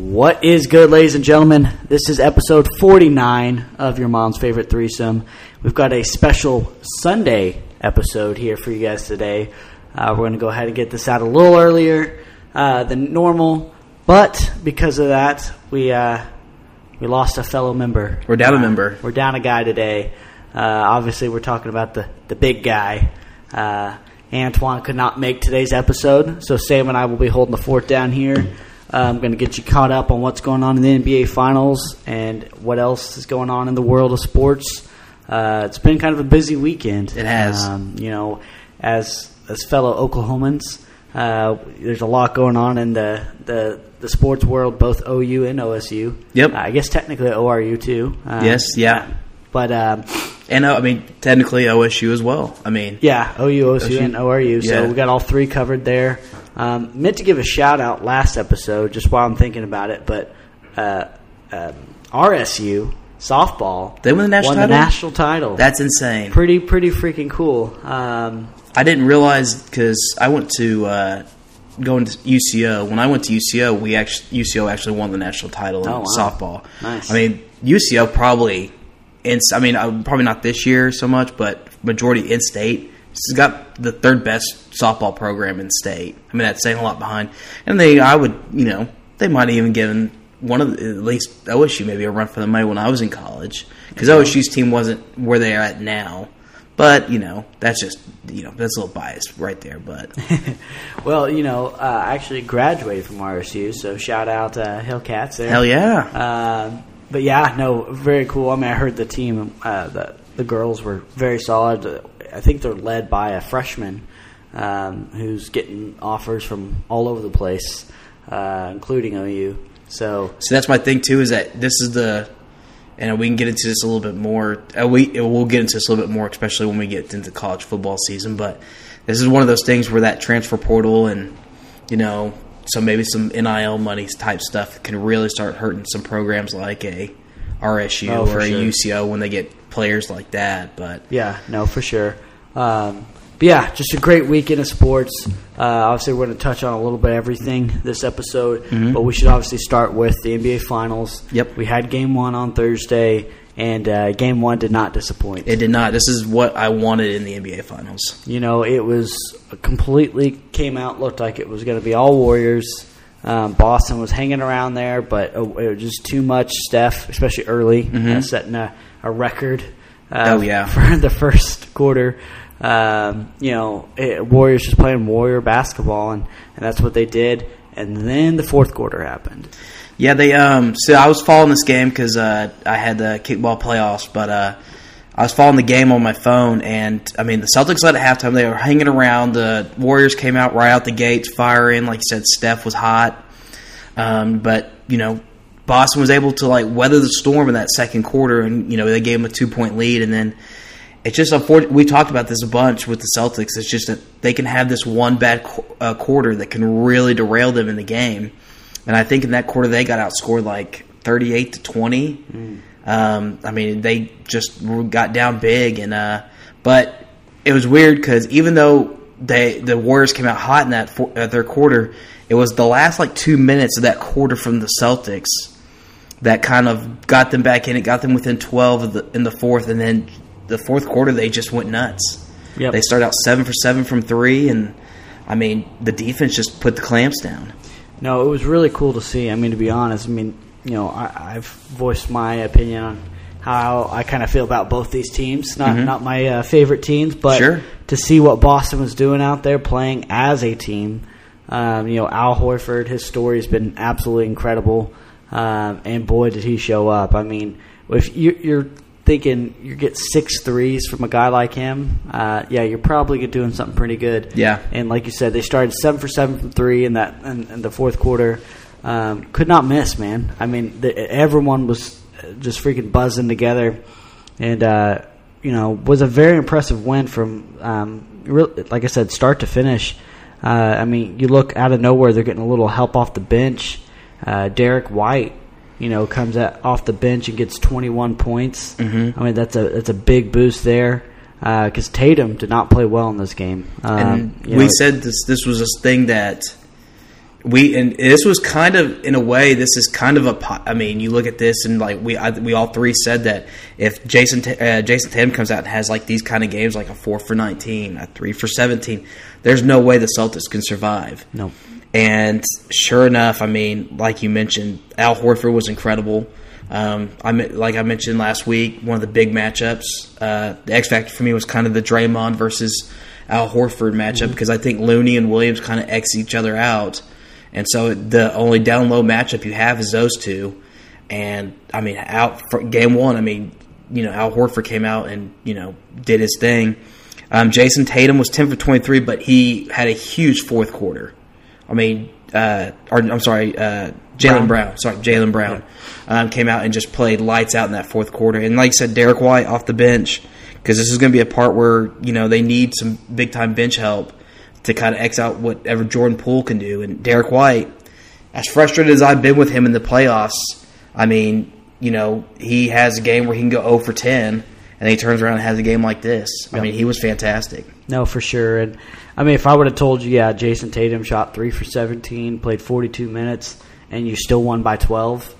What is good, ladies and gentlemen? This is episode 49 of your mom's favorite threesome. We've got a special Sunday episode here for you guys today. Uh, we're going to go ahead and get this out a little earlier uh, than normal, but because of that, we uh, we lost a fellow member. We're down a Uh, member. We're down a guy today. Uh, obviously, we're talking about the the big guy. Uh, Antoine could not make today's episode, so Sam and I will be holding the fort down here. Uh, I'm going to get you caught up on what's going on in the NBA Finals and what else is going on in the world of sports. Uh, it's been kind of a busy weekend. It has. Um, you know, as as fellow Oklahomans, uh, there's a lot going on in the, the the sports world, both OU and OSU. Yep. I guess technically ORU too. Um, Yes, yeah. But um, And uh, I mean, technically OSU as well. I mean, yeah, OU, OSU, OSU. and ORU. So Yeah. we got all three covered there. Um, meant to give a shout out last episode, just while I'm thinking about it, but uh, um, RSU softball They won the national won the title? national title. that's insane. pretty pretty freaking cool. Um, I didn't realize because I went to uh, going to UCO. When I went to UCO, we actually UCO actually won the national title in Oh, wow. softball. Nice. I mean, UCO probably, in, I mean, uh, probably not this year so much, but majority in state. It's got the third best softball program in state. I mean, that's saying a lot behind. And they, I would, you know, they might have even given one of the, at least OSU maybe a run for the money when I was in college because OSU's team wasn't where they are at now. But you know, that's just you know that's a little biased right there. But well, you know, uh, I actually graduated from RSU, so shout out uh, Hillcats there. hell yeah, Um, but yeah, no, very cool. I mean, I heard the team, uh, the the girls were very solid. I think they're led by a freshman um, who's getting offers from all over the place, uh, including OU. So see that's my thing too. Is that this is the and we can get into this a little bit more. Uh, we we'll get into this a little bit more, especially when we get into college football season. But this is one of those things where that transfer portal and you know, so maybe some NIL money type stuff can really start hurting some programs like a RSU Oh, or a sure. UCO when they get players like that. But yeah, no, for sure. Um, but yeah, just a great weekend of sports. Uh, obviously, we're going to touch on a little bit of everything this episode, but we should obviously start with the NBA Finals. Yep. we had Game One on Thursday, and uh, Game One did not disappoint. it did not. This is what I wanted in the NBA Finals. You know, it was completely came out looked like it was going to be all Warriors. Um, Boston was hanging around there, but uh, it was just too much. Steph, especially early, uh, setting a, a record. Uh. Oh, yeah. for the first quarter. Um, you know, it, Warriors just playing Warrior basketball, and, and that's what they did. And then the fourth quarter happened. Yeah, they um. So I was following this game because uh, I had the kickball playoffs, but uh, I was following the game on my phone, and I mean the Celtics led at halftime. They were hanging around. The Warriors came out right out the gates, firing. Like you said, Steph was hot, um, but you know Boston was able to like weather the storm in that second quarter, and you know they gave them a two point lead, and then it's just unfortunate. We talked about this a bunch with the Celtics. It's just that they can have this one bad qu- uh, quarter that can really derail them in the game. And I think in that quarter they got outscored like thirty-eight to twenty. Um, I mean, they just got down big, and uh, but it was weird because even though they the Warriors came out hot in that for, uh, their quarter, it was the last like two minutes of that quarter from the Celtics that kind of got them back in. It got them within twelve of the, in the fourth, and then the fourth quarter they just went nuts. Yep. They start out seven for seven from three, and I mean the defense just put the clamps down. No, it was really cool to see. I mean, to be honest, I mean, you know, I, I've voiced my opinion on how I kind of feel about both these teams. Not not my uh, favorite teams, but Sure. to see what Boston was doing out there playing as a team. Um, you know, Al Horford, his story has been absolutely incredible, um, and boy, did he show up. I mean, if you, you're thinking you get six threes from a guy like him, uh, yeah, you're probably doing something pretty good. Yeah. And like you said, they started seven for seven from three in that in, in the fourth quarter. Um, could not miss, man. I mean, the, everyone was just freaking buzzing together, and uh, you know, was a very impressive win from, um, real like I said, start to finish. Uh, I mean, you look out of nowhere, they're getting a little help off the bench. Uh, Derrick White, you know, comes at, off the bench and gets 21 points. Mm-hmm. I mean, that's a that's a big boost there because Tatum did not play well in this game. Um, And we know, said this this was a thing that we and this was kind of in a way this is kind of a I mean you look at this and like we I, we all three said that if Jayson uh, Jayson Tatum comes out and has like these kind of games like a four for nineteen a three for seventeen there's no way the Celtics can survive No. And sure enough I mean like you mentioned Al Horford was incredible um, I mean, like I mentioned last week one of the big matchups uh, the X factor for me was kind of the Draymond versus Al Horford matchup because I think Looney and Williams kind of X each other out. And so the only down low matchup you have is those two. And I mean, out for game one, I mean, you know, Al Horford came out and you know did his thing. Um, Jayson Tatum was ten for twenty three, but he had a huge fourth quarter. I mean, uh, or I'm sorry, uh, Jaylen Brown. Brown. Sorry, Jaylen Brown um, came out and just played lights out in that fourth quarter. And like I said, Derrick White off the bench because this is going to be a part where you know they need some big time bench help to kind of X out whatever Jordan Poole can do. And Derrick White, as frustrated as I've been with him in the playoffs, I mean, you know, he has a game where he can go 0 for 10, and he turns around and has a game like this. I mean, he was fantastic. No, for sure. And I mean, if I would have told you, yeah, Jayson Tatum shot three for seventeen, played forty-two minutes, and you still won by twelve,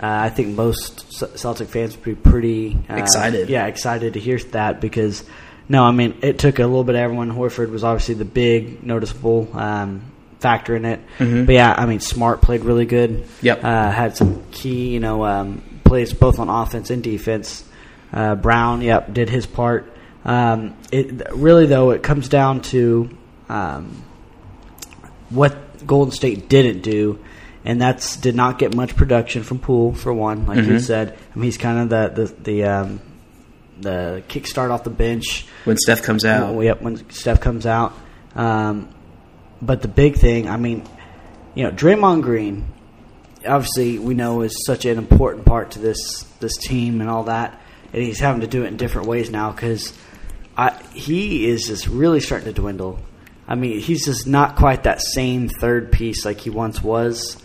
uh, I think most Celtic fans would be pretty uh, Excited. Yeah, excited to hear that because no, I mean, it took a little bit of everyone. Horford was obviously the big noticeable um, factor in it, but yeah, I mean, Smart played really good. Yep. uh, had some key, you know, um, plays both on offense and defense. Uh, Brown, yep, did his part. Um, it really though it comes down to um, what Golden State didn't do, and that's did not get much production from Poole for one. Like you said, I mean, he's kind of the the the, um, the kickstart off the bench. When Steph comes out, Yep, when Steph comes out. Um, but the big thing, I mean, you know, Draymond Green, obviously we know is such an important part to this this team and all that, and he's having to do it in different ways now because he is just really starting to dwindle. I mean, he's just not quite that same third piece like he once was.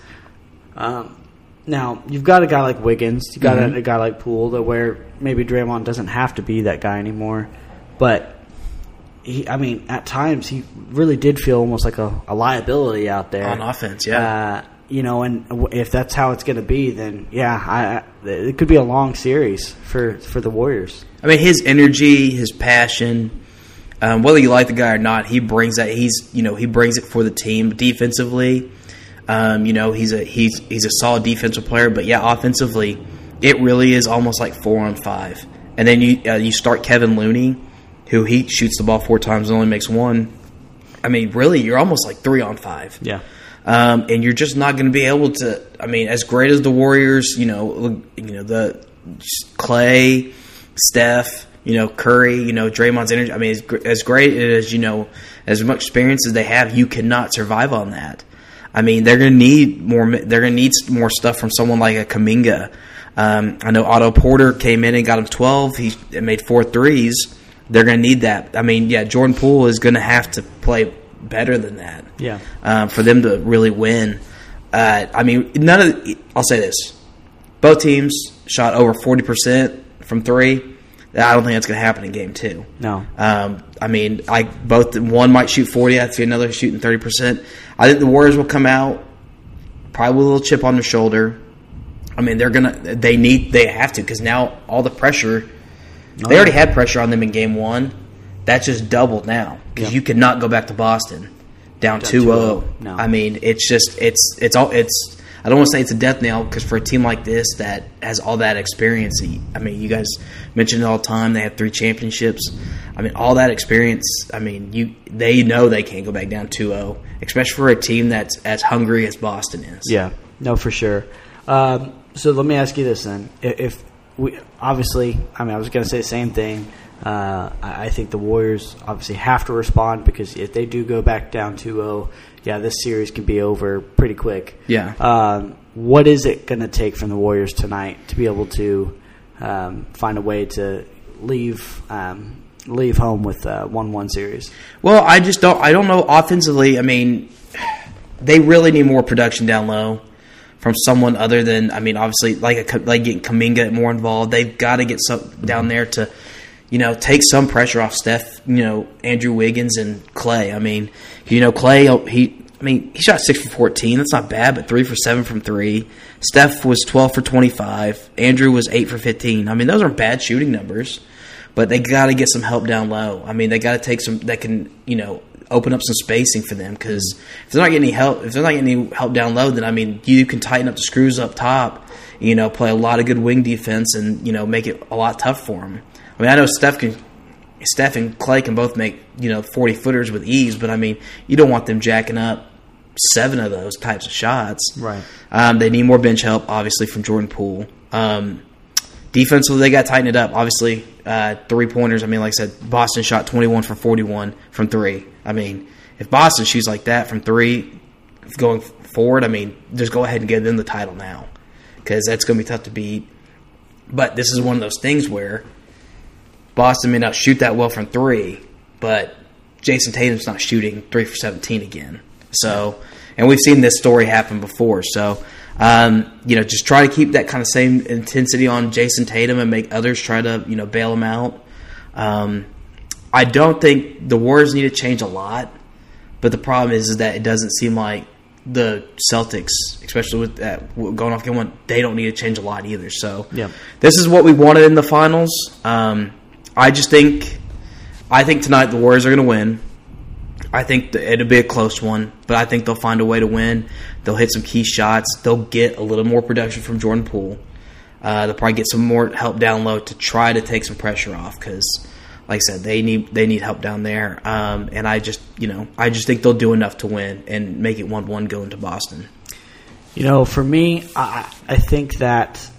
Um, now you've got a guy like Wiggins, you got a, a guy like Poole, that where maybe Draymond doesn't have to be that guy anymore, but he, I mean, at times he really did feel almost like a, a liability out there On offense, yeah. Uh, you know, and if that's how it's going to be, then yeah, I, I, it could be a long series for for the Warriors. I mean, his energy, his passion, um, whether you like the guy or not, he brings that. He's you know he brings it for the team defensively. Um, you know he's a he's he's a solid defensive player, but yeah, offensively, it really is almost like four on five. And then you uh, you start Kevin Looney, who he shoots the ball four times and only makes one. I mean, really, you're almost like three on five. Yeah, um, and you're just not going to be able to. I mean, as great as the Warriors, you know, you know the Clay, Steph, you know Curry, you know Draymond's energy. I mean, as, as great as you know, as much experience as they have, you cannot survive on that. I mean, they're going to need more. They're going to need more stuff from someone like a Kuminga. Um, I know Otto Porter came in and got him 12. He made four threes. They're going to need that. I mean, yeah, Jordan Poole is going to have to play better than that yeah, um, for them to really win. Uh, I mean, none of. The, I'll say this: both teams shot over forty percent from three. I don't think that's going to happen in game two. no, Um, I mean, I both one might shoot forty. I see another shooting thirty percent. I think the Warriors will come out probably with a little chip on their shoulder. I mean, they're gonna. They need. They have to because now all the pressure. They already had pressure on them in game one. That's just doubled now because Yeah. you cannot go back to Boston down Down 2-0. 2-0. No. I mean, it's just it's it's all it's. I don't want to say it's a death nail because for a team like this that has all that experience, I mean, you guys mentioned it all the time. They have three championships. I mean, all that experience. I mean, you they know they can't go back down 2-0, especially for a team that's as hungry as Boston is. yeah, no, for sure. Um, so let me ask you this then: if, we obviously, I mean, I was going to say the same thing. Uh, I I think the Warriors obviously have to respond because if they do go back down 2-0, yeah, this series can be over pretty quick. Yeah. Um, what is it going to take from the Warriors tonight to be able to um, find a way to leave um, leave home with a one-one series? Well, I just don't. I don't know offensively. I mean, they really need more production down low from someone other than. I mean, obviously, like a, like getting Kuminga more involved. They've got to get some down there to, you know, take some pressure off Steph. You know, Andrew Wiggins and Clay. I mean, you know, Clay. He I mean, he shot six for fourteen. That's not bad, but three for seven from three. Steph was twelve for twenty-five. Andrew was eight for fifteen. I mean, those aren't bad shooting numbers, but they got to get some help down low. I mean, they got to take some that can you know open up some spacing for them because if they're not getting any help, if they're not getting any help down low, then I mean, you can tighten up the screws up top. You know, play a lot of good wing defense and you know make it a lot tough for them. I mean, I know Steph can Steph and Clay can both make you know forty footers with ease, but I mean you don't want them jacking up seven of those types of shots. Right. Um, they need more bench help, obviously, from Jordan Poole. Um, defensively, they got tightened up. Obviously, uh, three pointers. I mean, like I said, Boston shot twenty one for forty one from three. I mean, if Boston shoots like that from three, going forward, I mean, just go ahead and give them the title now because that's going to be tough to beat. But this is one of those things where Boston may not shoot that well from three, but Jayson Tatum's not shooting three for 17 again. So, and we've seen this story happen before. So, um, you know, just try to keep that kind of same intensity on Jayson Tatum and make others try to, you know, bail him out. Um, I don't think the Warriors need to change a lot, but the problem is, is that it doesn't seem like the Celtics, especially with that going off game one, they don't need to change a lot either. So, Yeah. this is what we wanted in the finals. Um, I just think, I think tonight the Warriors are going to win. I think it'll be a close one, but I think they'll find a way to win. They'll hit some key shots. They'll get a little more production from Jordan Poole. Uh, they'll probably get some more help down low to try to take some pressure off because, like I said, they need they need help down there. Um, and I just you know I just think they'll do enough to win and make it one one go into Boston. You know, for me, I, I think that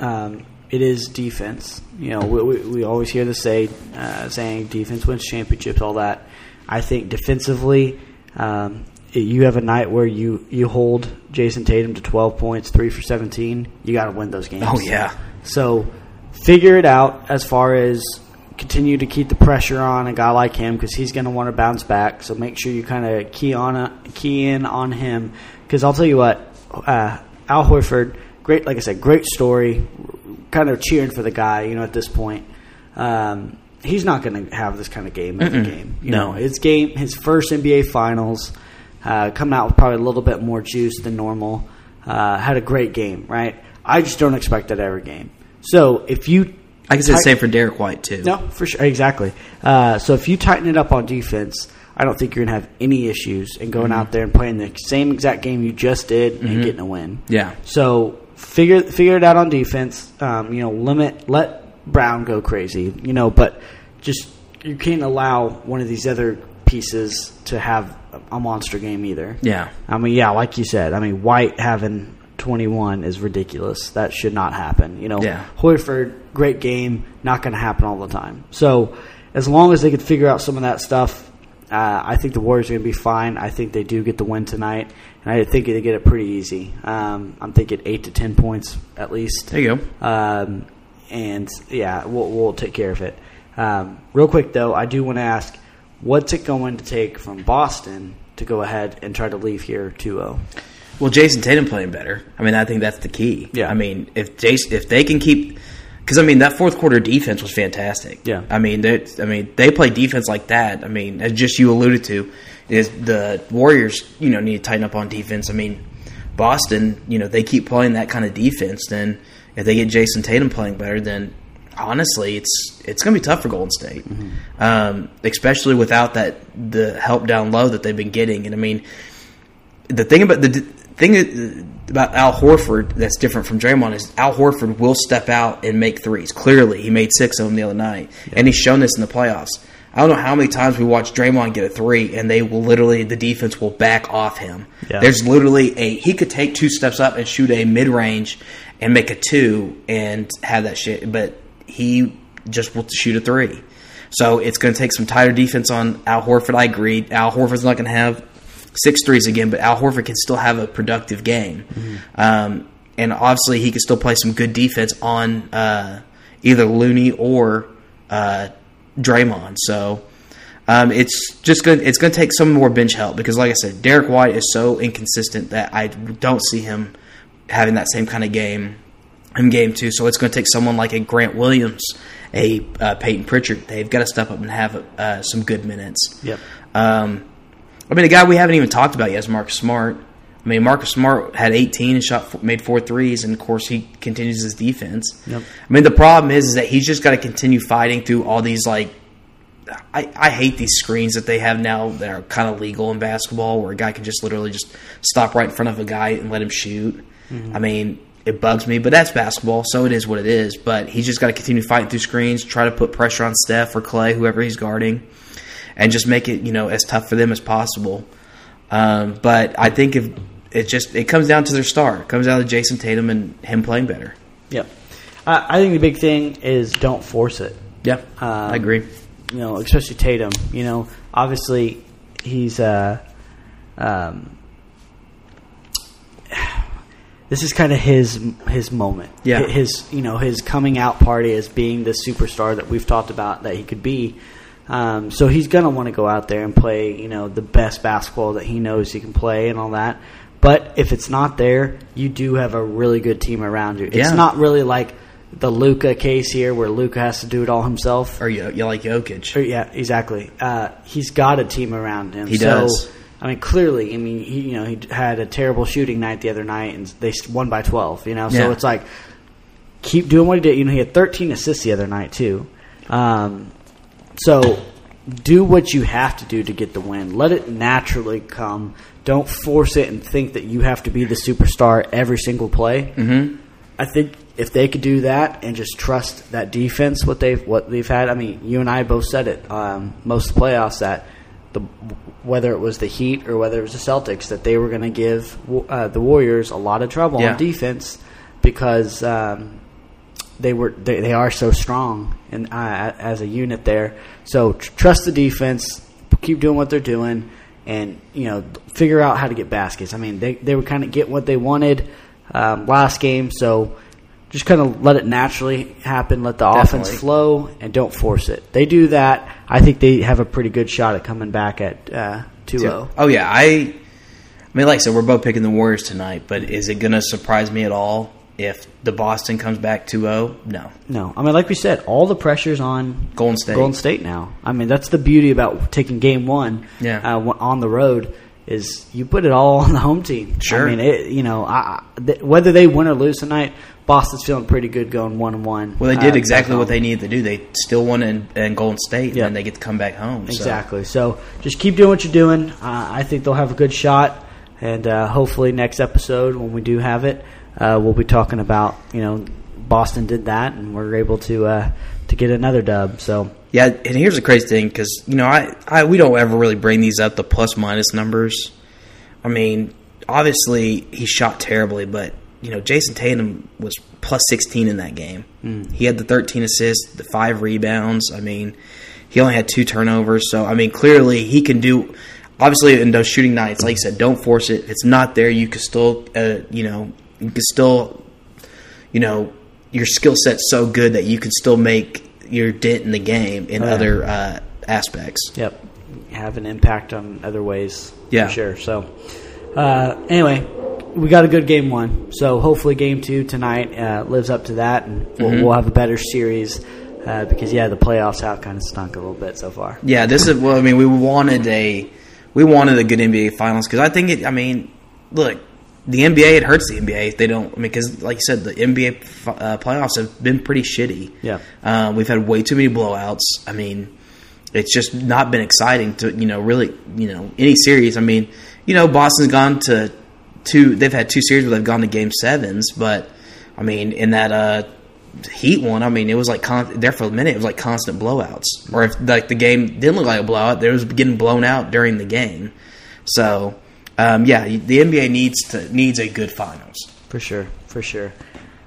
um, it is defense. You know, we, we, we always hear the say uh, saying defense wins championships, all that. I think defensively, um, you have a night where you, you hold Jayson Tatum to 12 points, 3 for 17, you got to win those games. Oh, yeah. So figure it out as far as continue to keep the pressure on a guy like him because he's going to want to bounce back. So make sure you kind of key on a, key in on him because I'll tell you what, uh, Al Horford, great, like I said, great story. Kind of cheering for the guy, you know, at this point. Um, he's not going to have this kind of game every game. You No. know, his game, his first NBA Finals, uh, coming out with probably a little bit more juice than normal. Uh, had a great game, right? I just don't expect that every game. So if you I can say the same for Derrick White too. no, for sure, exactly. Uh, so if you tighten it up on defense, I don't think you're gonna have any issues in going out there and playing the same exact game you just did and getting a win. Yeah. So figure figure it out on defense. Um, you know, limit let Brown go crazy. You know, but just you can't allow one of these other pieces to have a monster game either. Yeah. I mean, yeah, like you said. I mean, White having 21 is ridiculous. That should not happen. You know, Yeah. Horford, great game, not going to happen all the time. So, as long as they could figure out some of that stuff, uh, I think the Warriors are going to be fine. I think they do get the win tonight, and I think they get it pretty easy. Um, I'm thinking eight to ten points at least. There you go. Um, and yeah, we'll, we'll take care of it. Um, real quick though, I do want to ask, what's it going to take from Boston to go ahead and try to leave here 2-0? Well, Jayson Tatum playing better. I mean, I think that's the key. Yeah. I mean, if Jayson, if they can keep, because I mean, that fourth quarter defense was fantastic. Yeah. I mean, I mean, they play defense like that. I mean, as just you alluded to, is the Warriors, you know, need to tighten up on defense. I mean, Boston, you know, they keep playing that kind of defense. Then if they get Jayson Tatum playing better, then honestly, it's it's going to be tough for Golden State, um, especially without that the help down low that they've been getting. And I mean, the thing about the thing about Al Horford that's different from Draymond is Al Horford will step out and make threes. Clearly, he made six of them the other night, and he's shown this in the playoffs. I don't know how many times we watched Draymond get a three, and they will literally the defense will back off him. Yeah. There's literally a he could take two steps up and shoot a mid range and make a two and have that shit, but he just will shoot a three. So it's going to take some tighter defense on Al Horford. I agree. Al Horford's not going to have six threes again, but Al Horford can still have a productive game. Um, and obviously, he can still play some good defense on uh, either Looney or uh, Draymond. So um, it's just going. It's going to take some more bench help because, like I said, Derrick White is so inconsistent that I don't see him having that same kind of game in game two. So it's going to take someone like a Grant Williams, a uh, Payton Pritchard. They've got to step up and have uh, some good minutes. Yep. Um, I mean, the guy we haven't even talked about yet is Mark Smart. I mean, Marcus Smart had 18 and shot made four threes, and of course he continues his defense. Yep. I mean, the problem is, is that he's just got to continue fighting through all these like. I, I hate these screens that they have now that are kind of legal in basketball, where a guy can just literally just stop right in front of a guy and let him shoot. I mean, it bugs me, but that's basketball, so it is what it is. But he's just got to continue fighting through screens, try to put pressure on Steph or Clay, whoever he's guarding, and just make it you know as tough for them as possible. Um, but I think if it just it comes down to their star, it comes down to Jayson Tatum and him playing better. Yep. Uh, I think the big thing is don't force it. Yeah, Um, I agree. You know, especially Tatum. You know, obviously he's uh, um, this is kind of his his moment. Yeah. his you know his coming out party as being the superstar that we've talked about that he could be. Um, so he's gonna want to go out there and play, you know, the best basketball that he knows he can play and all that. But if it's not there, you do have a really good team around you. It's Yeah. not really like the Luka case here, where Luka has to do it all himself. Or you, you like Jokic? Or, yeah, exactly. Uh, he's got a team around him. He so, does. I mean, clearly, I mean, he you know he had a terrible shooting night the other night, and they won by twelve. You know, so it's like keep doing what he did. You know, he had thirteen assists the other night too. Um, so do what you have to do to get the win. Let it naturally come. Don't force it and think that you have to be the superstar every single play. Mm-hmm. I think if they could do that and just trust that defense, what they've what they've had. I mean, you and I both said it um, most of the playoffs that the whether it was the Heat or whether it was the Celtics that they were going to give uh, the Warriors a lot of trouble Yeah. on defense because um, they were they, they are so strong and uh, as a unit there. So tr- trust the defense, keep doing what they're doing, and you know figure out how to get baskets. I mean, they they would kind of get what they wanted um, last game, so just kind of let it naturally happen. Let the offense flow and don't force it. They do that. I think they have a pretty good shot at coming back at uh, 2-0. Oh yeah, I. I mean, like I said, we're both picking the Warriors tonight, but is it going to surprise me at all if the Boston comes back 2-0? No. No, I mean, like we said, all the pressure's on Golden State. Golden State now. I mean, that's the beauty about taking Game One, Yeah. uh, on the road is you put it all on the home team. Sure. I mean, it, you know, I, th- whether they win or lose tonight, Boston's feeling pretty good going one and one. Well, they did uh, exactly what they needed to do. They still won in, in Golden State, Yeah. and they get to come back home. so. Exactly. So just keep doing what you're doing. Uh, I think they'll have a good shot, and uh, hopefully next episode when we do have it, uh, we'll be talking about you know Boston did that, and we're able to uh, to get another dub. So Yeah, and here's the crazy thing because you know I, I we don't ever really bring these up the plus minus numbers. I mean, obviously he shot terribly, but you know Jayson Tatum was plus 16 in that game. He had the 13 assists, the five rebounds. I mean, he only had two turnovers, so I mean clearly he can do. Obviously, in those shooting nights, like you said, don't force it. If it's not there. You can still, uh, you know, you can still you know, your skill set's so good that you can still make your dent in the game in Oh, other uh, aspects. Yep, have an impact on other ways. Yeah. for sure. So, uh, anyway, we got a good game one. So hopefully, game two tonight uh, lives up to that, and we'll, Mm-hmm. we'll have a better series. Uh, because yeah, the playoffs have kind of stunk a little bit so far. Yeah, this is well. I mean, we wanted a we wanted a good NBA Finals because I think it. I mean, look, the NBA it hurts the NBA they don't. I mean, because like you said, the NBA uh, playoffs have been pretty shitty. Yeah. uh, we've had way too many blowouts. I mean, it's just not been exciting to you know really you know any series. I mean, you know, Boston's gone to two. They've had two series where they've gone to game sevens, but I mean, in that uh, Heat one, I mean, it was like con- there for a minute. It was like constant blowouts. Or if like the game didn't look like a blowout, there was getting blown out during the game. So, um, yeah, the NBA needs to needs a good finals. For sure, for sure.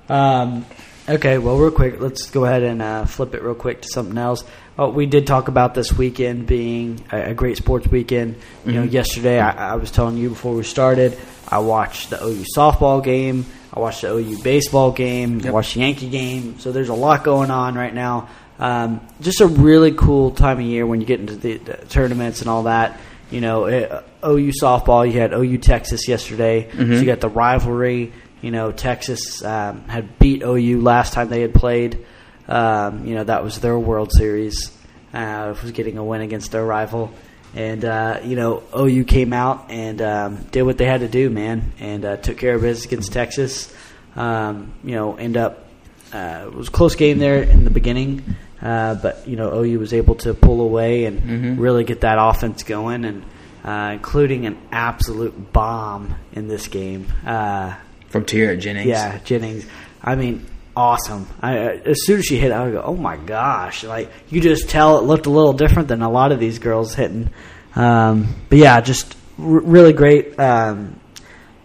Um, okay, well, real quick, let's go ahead and uh, flip it real quick to something else. Oh, we did talk about this weekend being a, a great sports weekend. You know, yesterday I, I was telling you before we started, I watched the OU softball game, I watched the OU baseball game, I Yep. watched the Yankee game. So there's a lot going on right now. Um, just a really cool time of year when you get into the, the tournaments and all that. You know, uh, OU softball. You had OU Texas yesterday, so you got the rivalry. You know, Texas um, had beat OU last time they had played. Um, you know, that was their World Series. Uh, was getting a win against their rival, And uh, you know, OU came out and um, did what they had to do, man, and uh, took care of business against Texas. Um, you know, end up uh, it was a close game there in the beginning, uh, but you know, OU was able to pull away and Mhm. really get that offense going, and uh, including an absolute bomb in this game. Uh, from Tiare Jennings. yeah, Jennings. I mean, awesome. I, uh, as soon as she hit, I would go, "Oh my gosh!" Like you just tell it looked a little different than a lot of these girls hitting. Um, but yeah, just r- really great. Um,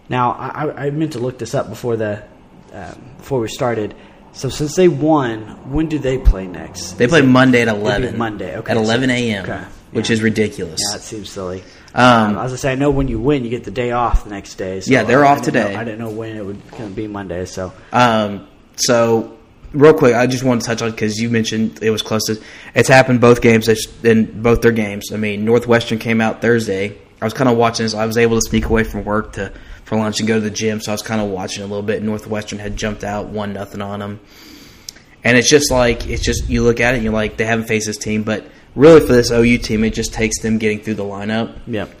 now I, I- meant to look this up before the um, before we started. So since they won, when do they play next? They play Monday at eleven. Monday, okay, at eleven a.m., okay, which yeah. is ridiculous. Yeah, it seems silly. Um, as I say, I know when you win, you get the day off the next day. So Yeah, they're I- I off know- today. I didn't know when it would gonna be Monday. So Um, so, real quick, I just want to touch on because you mentioned it was close to. It's happened both games in both their games. I mean, Northwestern came out Thursday. I was kind of watching this. I was able to sneak away from work to for lunch and go to the gym, so I was kind of watching a little bit. Northwestern had jumped out one nothing on them, and it's just like it's just you look at it and you're like they haven't faced this team, but really for this OU team, it just takes them getting through the lineup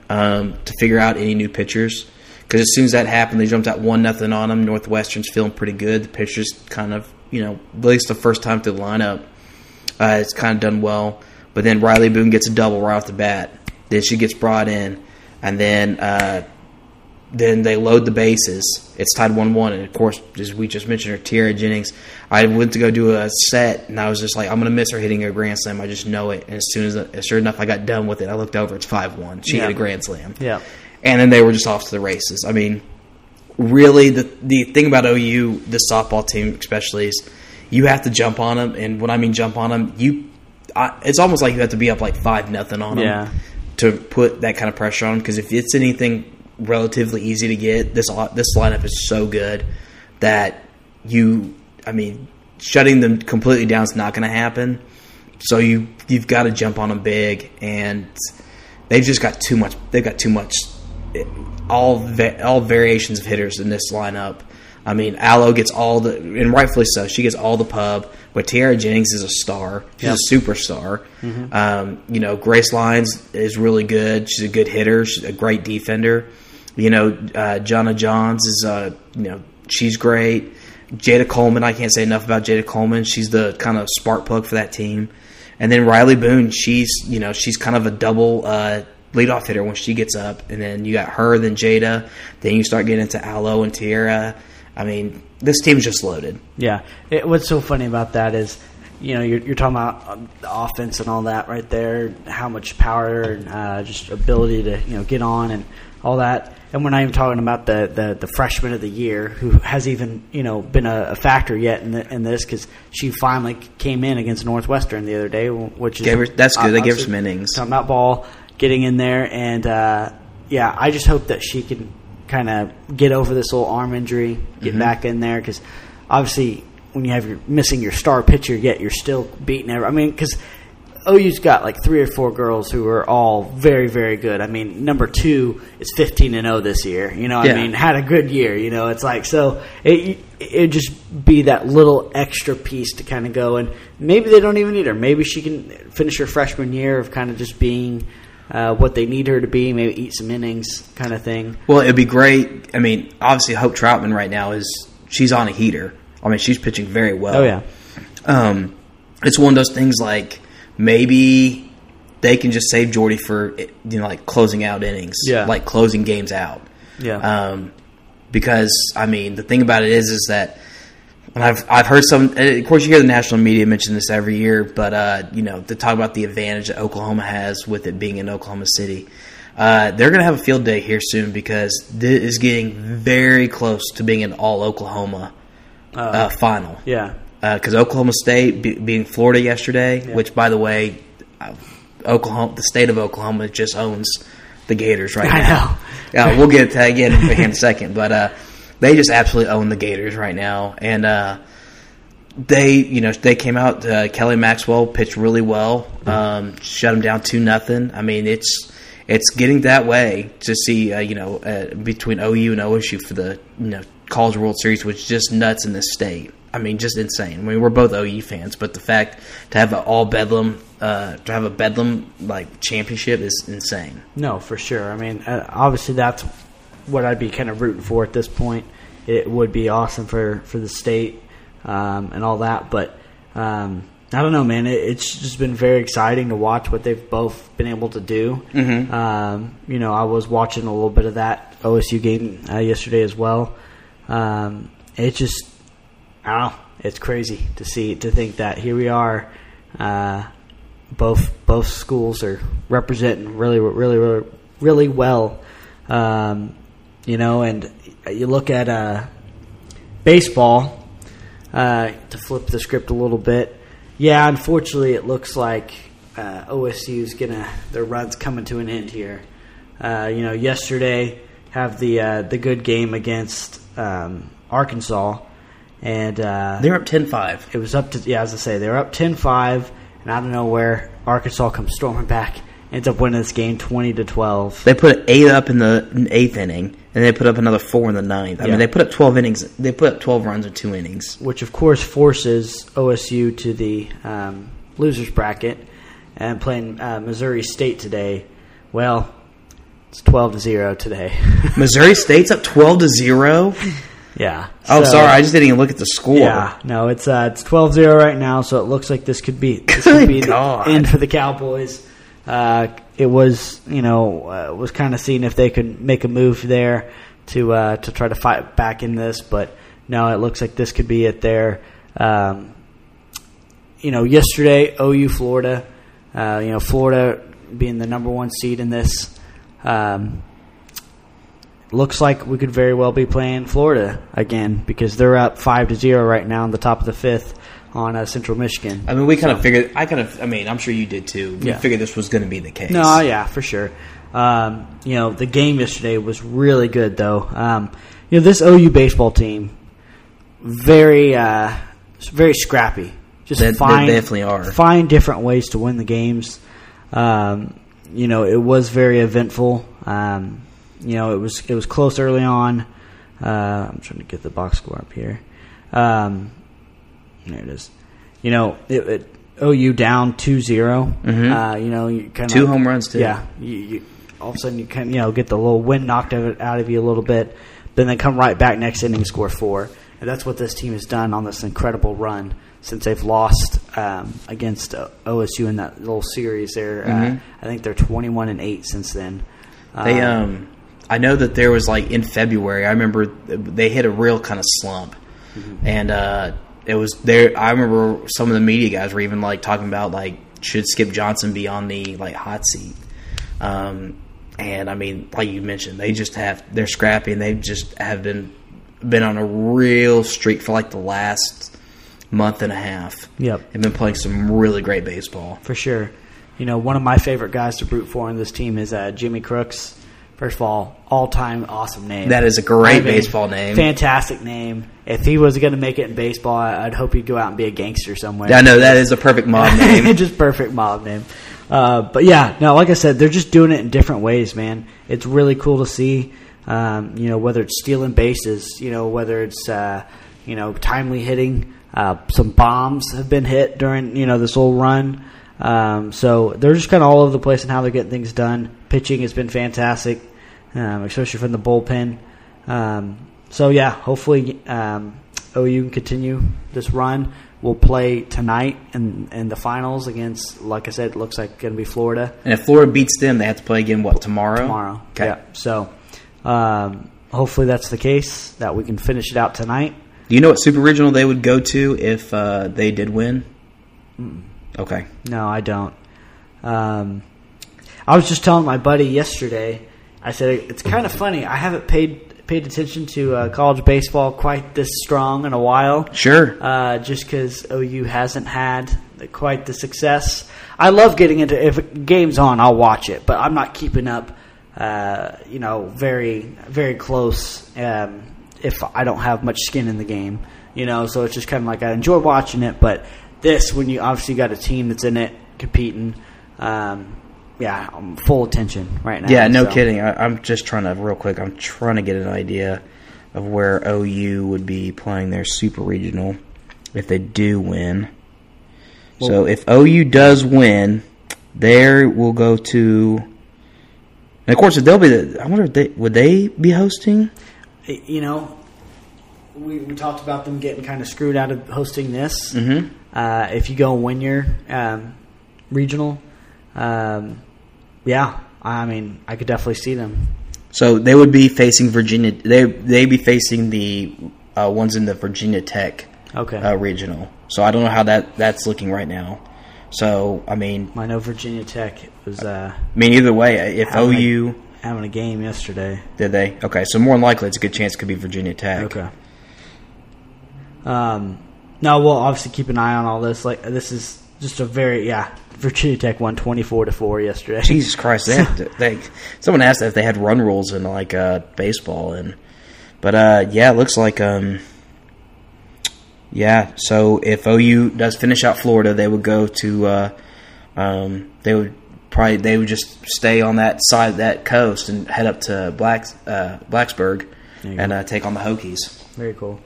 um, to figure out any new pitchers. Because as soon as that happened, they jumped out one nothing on them. Northwestern's feeling pretty good. The pitchers kind of, you know, at least the first time through the lineup, uh, it's kind of done well. But then Rylie Boone gets a double right off the bat. Then she gets brought in, and then uh, then they load the bases. It's tied one one, and of course, as we just mentioned, her Tiare Jennings. I went to go do a set, and I was just like, I'm gonna miss her hitting a grand slam. I just know it. And as soon as, sure enough, I got done with it. I looked over, it's five one. She Yeah. hit a grand slam yeah, and then they were just off to the races. I mean, really, the the thing about OU, the softball team especially, is you have to jump on them, and when I mean jump on them, you, I, it's almost like you have to be up like five nothing on them Yeah. to put that kind of pressure on them. Because if it's anything relatively easy to get, this uh, this lineup is so good that you, I mean, shutting them completely down is not going to happen. So you you've got to jump on them big, and they've just got too much. They've got too much. Eh, all all variations of hitters in this lineup. I mean, Alo gets all the, and rightfully so. She gets all the pub. But Tiare Jennings is a star. She's Yep. a superstar. Mm-hmm. Um, you know, Grace Lyons is really good. She's a good hitter. She's a great defender. You know, uh, Jana Johns is, uh, you know, she's great. Jayda Coleman, I can't say enough about Jayda Coleman. She's the kind of spark plug for that team. And then Rylie Boone, she's you know she's kind of a double uh, leadoff hitter when she gets up. And then you got her, then Jayda. Then you start getting into Alo and Tiare. I mean, this team's just loaded. yeah. It, what's so funny about that is, you know, you're, you're talking about the offense and all that right there, how much power and uh, just ability to you know get on and all that. And we're not even talking about the, the, the freshman of the year who has even you know been a, a factor yet in, the, in this because she finally came in against Northwestern the other day, which is her- that's good. They gave her some innings. Talking about Bahl getting in there, and uh, yeah, I just hope that she can kind of get over this little arm injury, get Mm-hmm. back in there because obviously when you have your missing your star pitcher, yet you're still beating every. I mean, because OU's got like three or four girls who are all very, very good. I mean, number two is 15 and 0 this year. You know, Yeah. I mean, had a good year. You know, it's like so it it just be that little extra piece to kind of go and maybe they don't even need her. Maybe she can finish her freshman year of kind of just being. Uh, what they need her to be, maybe eat some innings, kind of thing. Well, it'd be great. I mean, obviously, Hope Trautwein right now is she's on a heater. I mean, she's pitching very well. Oh yeah, Um, it's one of those things like maybe they can just save Jordy for you know like closing out innings, Yeah. like closing games out. yeah, Um, because I mean, the thing about it is, is that and I've I've heard some. Of course, you hear the national media mention this every year, but uh, you know, to talk about the advantage that Oklahoma has with it being in Oklahoma City. Uh, they're going to have a field day here soon because this is getting very close to being an all Oklahoma uh, final yeah, because Oklahoma State be, being Florida yesterday, which by the way, uh, Oklahoma, the state of Oklahoma just owns the Gators right I now. know. Yeah, we'll get to that again in a second, but uh, they just absolutely own the Gators right now, and uh, they, you know, they came out. Uh, Kelly Maxwell pitched really well, um, shut them down two nothing. I mean, it's it's getting that way to see, uh, you know, uh, between OU and OSU for the you know College World Series, which is just nuts in this state. I mean, just insane. I mean, we're both OU fans, but the fact to have an all Bedlam, uh, to have a Bedlam like championship is insane. No, for sure. I mean, uh, obviously that's what I'd be kind of rooting for at this point. It would be awesome for for the state um, and all that, but um, I don't know, man. It, it's just been very exciting to watch what they've both been able to do. Mhm. Um, you know, I was watching a little bit of that OSU game uh, yesterday as well. Um, it just, I don't know. It's crazy to see to think that here we are. Uh, both both schools are representing really, really, really, really well. Um, you know, and you look at uh, baseball uh, to flip the script a little bit. Yeah, unfortunately, it looks like uh, OSU's gonna their run's coming to an end here. Uh, you know, yesterday have the uh, the good game against um, Arkansas, and uh, They're up 10-5. it was up to yeah, as I say, they were up 10-5, and I don't know where Arkansas comes storming back, ends up winning this game twenty to twelve. They put eight up in the eighth inning, and they put up another four in the ninth. I Yeah. mean, they put up twelve innings. They put up twelve runs in two innings. which of course forces OSU to the um, losers bracket and playing uh, Missouri State today. Well, it's twelve to zero today. Missouri State's up twelve to zero. Yeah. Oh, So- sorry, I just didn't even look at the score. Yeah, no, it's uh, it's 12-0 right now, so it looks like this could be this could be the end for the Cowboys. Uh, it was, you know, uh, was kind of seeing if they could make a move there to uh, to try to fight back in this, but no, it looks like this could be it there. Um, you know, yesterday OU Florida, uh, you know, Florida being the number one seed in this. Um, looks like we could very well be playing Florida again because they're up five to zero right now in the top of the fifth on uh, Central Michigan. I mean, we kind of figured. I kind of. I mean, I'm sure you did too. We Yeah. figured this was going to be the case. No, yeah, for sure. Um, you know, the game yesterday was really good, though. Um, you know, this OU baseball team, very, uh, very scrappy. Just They- they find definitely are. find different ways to win the games. Um, you know, it was very eventful. Um, you know, it was it was close early on. Uh, I'm trying to get the box score up here. Um, there it is. You know, it, it, OU down 2-0. Mhm. Uh, you know, you kind of Two home runs, too. Yeah, you, you, all of a sudden you can you know get the little wind knocked out of, out of you a little bit, then they come right back next inning score four, and that's what this team has done on this incredible run since they've lost um, against uh, OSU in that little series. There, Mhm. uh, I think they're twenty-one and eight since then. They um, I know that there was like in February. I remember they hit a real kind of slump, Mm-hmm. and uh, it was there. I remember some of the media guys were even like talking about like should Skip Johnson be on the like hot seat. Um, and I mean, like you mentioned, they just have they're scrappy and they just have been been on a real streak for like the last month and a half. Yep. and been playing some really great baseball. for sure. You know, one of my favorite guys to root for in this team is uh, Jimmy Crooks. First of all, all-time awesome name. That is a great baseball name. Fantastic name. If he was going to make it in baseball, I'd hope he'd go out and be a gangster somewhere. I know that is a perfect mob name. just perfect mob name. Uh, but yeah, no, like I said, they're just doing it in different ways, man. It's really cool to see. Um, you know, whether it's stealing bases, you know, whether it's uh, you know timely hitting. Uh, some bombs have been hit during you know this whole run. Um, so they're just kind of all over the place in how they're getting things done. Pitching has been fantastic, um, especially from the bullpen. Um, so yeah, hopefully um, OU can continue this run. We'll play tonight in in the finals against, like I said, it looks like going to be Florida And if Florida beats them, they have to play again. What tomorrow? tomorrow. Okay. Yeah. So um, hopefully that's the case that we can finish it out tonight. Do you know what super regional they would go to if uh, they did win? Okay. No, I don't. Um, I was just telling my buddy yesterday. I said it's kind of funny. I haven't paid paid attention to uh, college baseball quite this strong in a while. Sure. uh, just because OU hasn't had quite the success. I love getting into if a game's on, I'll watch it, but I'm not keeping up. Uh, you know, very very close. Um, if I don't have much skin in the game, you know, so it's just kind of like I enjoy watching it, but this when you obviously got a team that's in it competing. Um, yeah, I'm full attention right now. yeah, no so. kidding. I, I'm just trying to real quick. I'm trying to get an idea of where OU would be playing their super regional. if they do win. so if OU does win, there will go to. And of course, if they'll be the. I wonder if they would they be hosting. You know, we, we talked about them getting kind of screwed out of hosting this. Mhm. Uh, if you go and win your um, regional, um, yeah, I mean, I could definitely see them. So they would be facing Virginia. They they be facing the uh, ones in the Virginia Tech Okay. uh, regional. So I don't know how that that's looking right now. So I mean, I know Virginia Tech was uh, I mean either way, if Having a- OU having a game yesterday. did they okay, so more than likely it's a good chance it could be Virginia Tech. Okay. Um, no, we'll obviously keep an eye on all this. Like this is just a very yeah. Virginia Tech won twenty four to four yesterday. Jesus Christ! They, to- they someone asked if they had run rules in like uh, baseball, and but uh, yeah, it looks like um, yeah. So if OU does finish out Florida, they would go to uh, um, they would probably they would just stay on that side that coast and head up to Black uh, Blacksburg and uh, take on the Hokies. Very cool.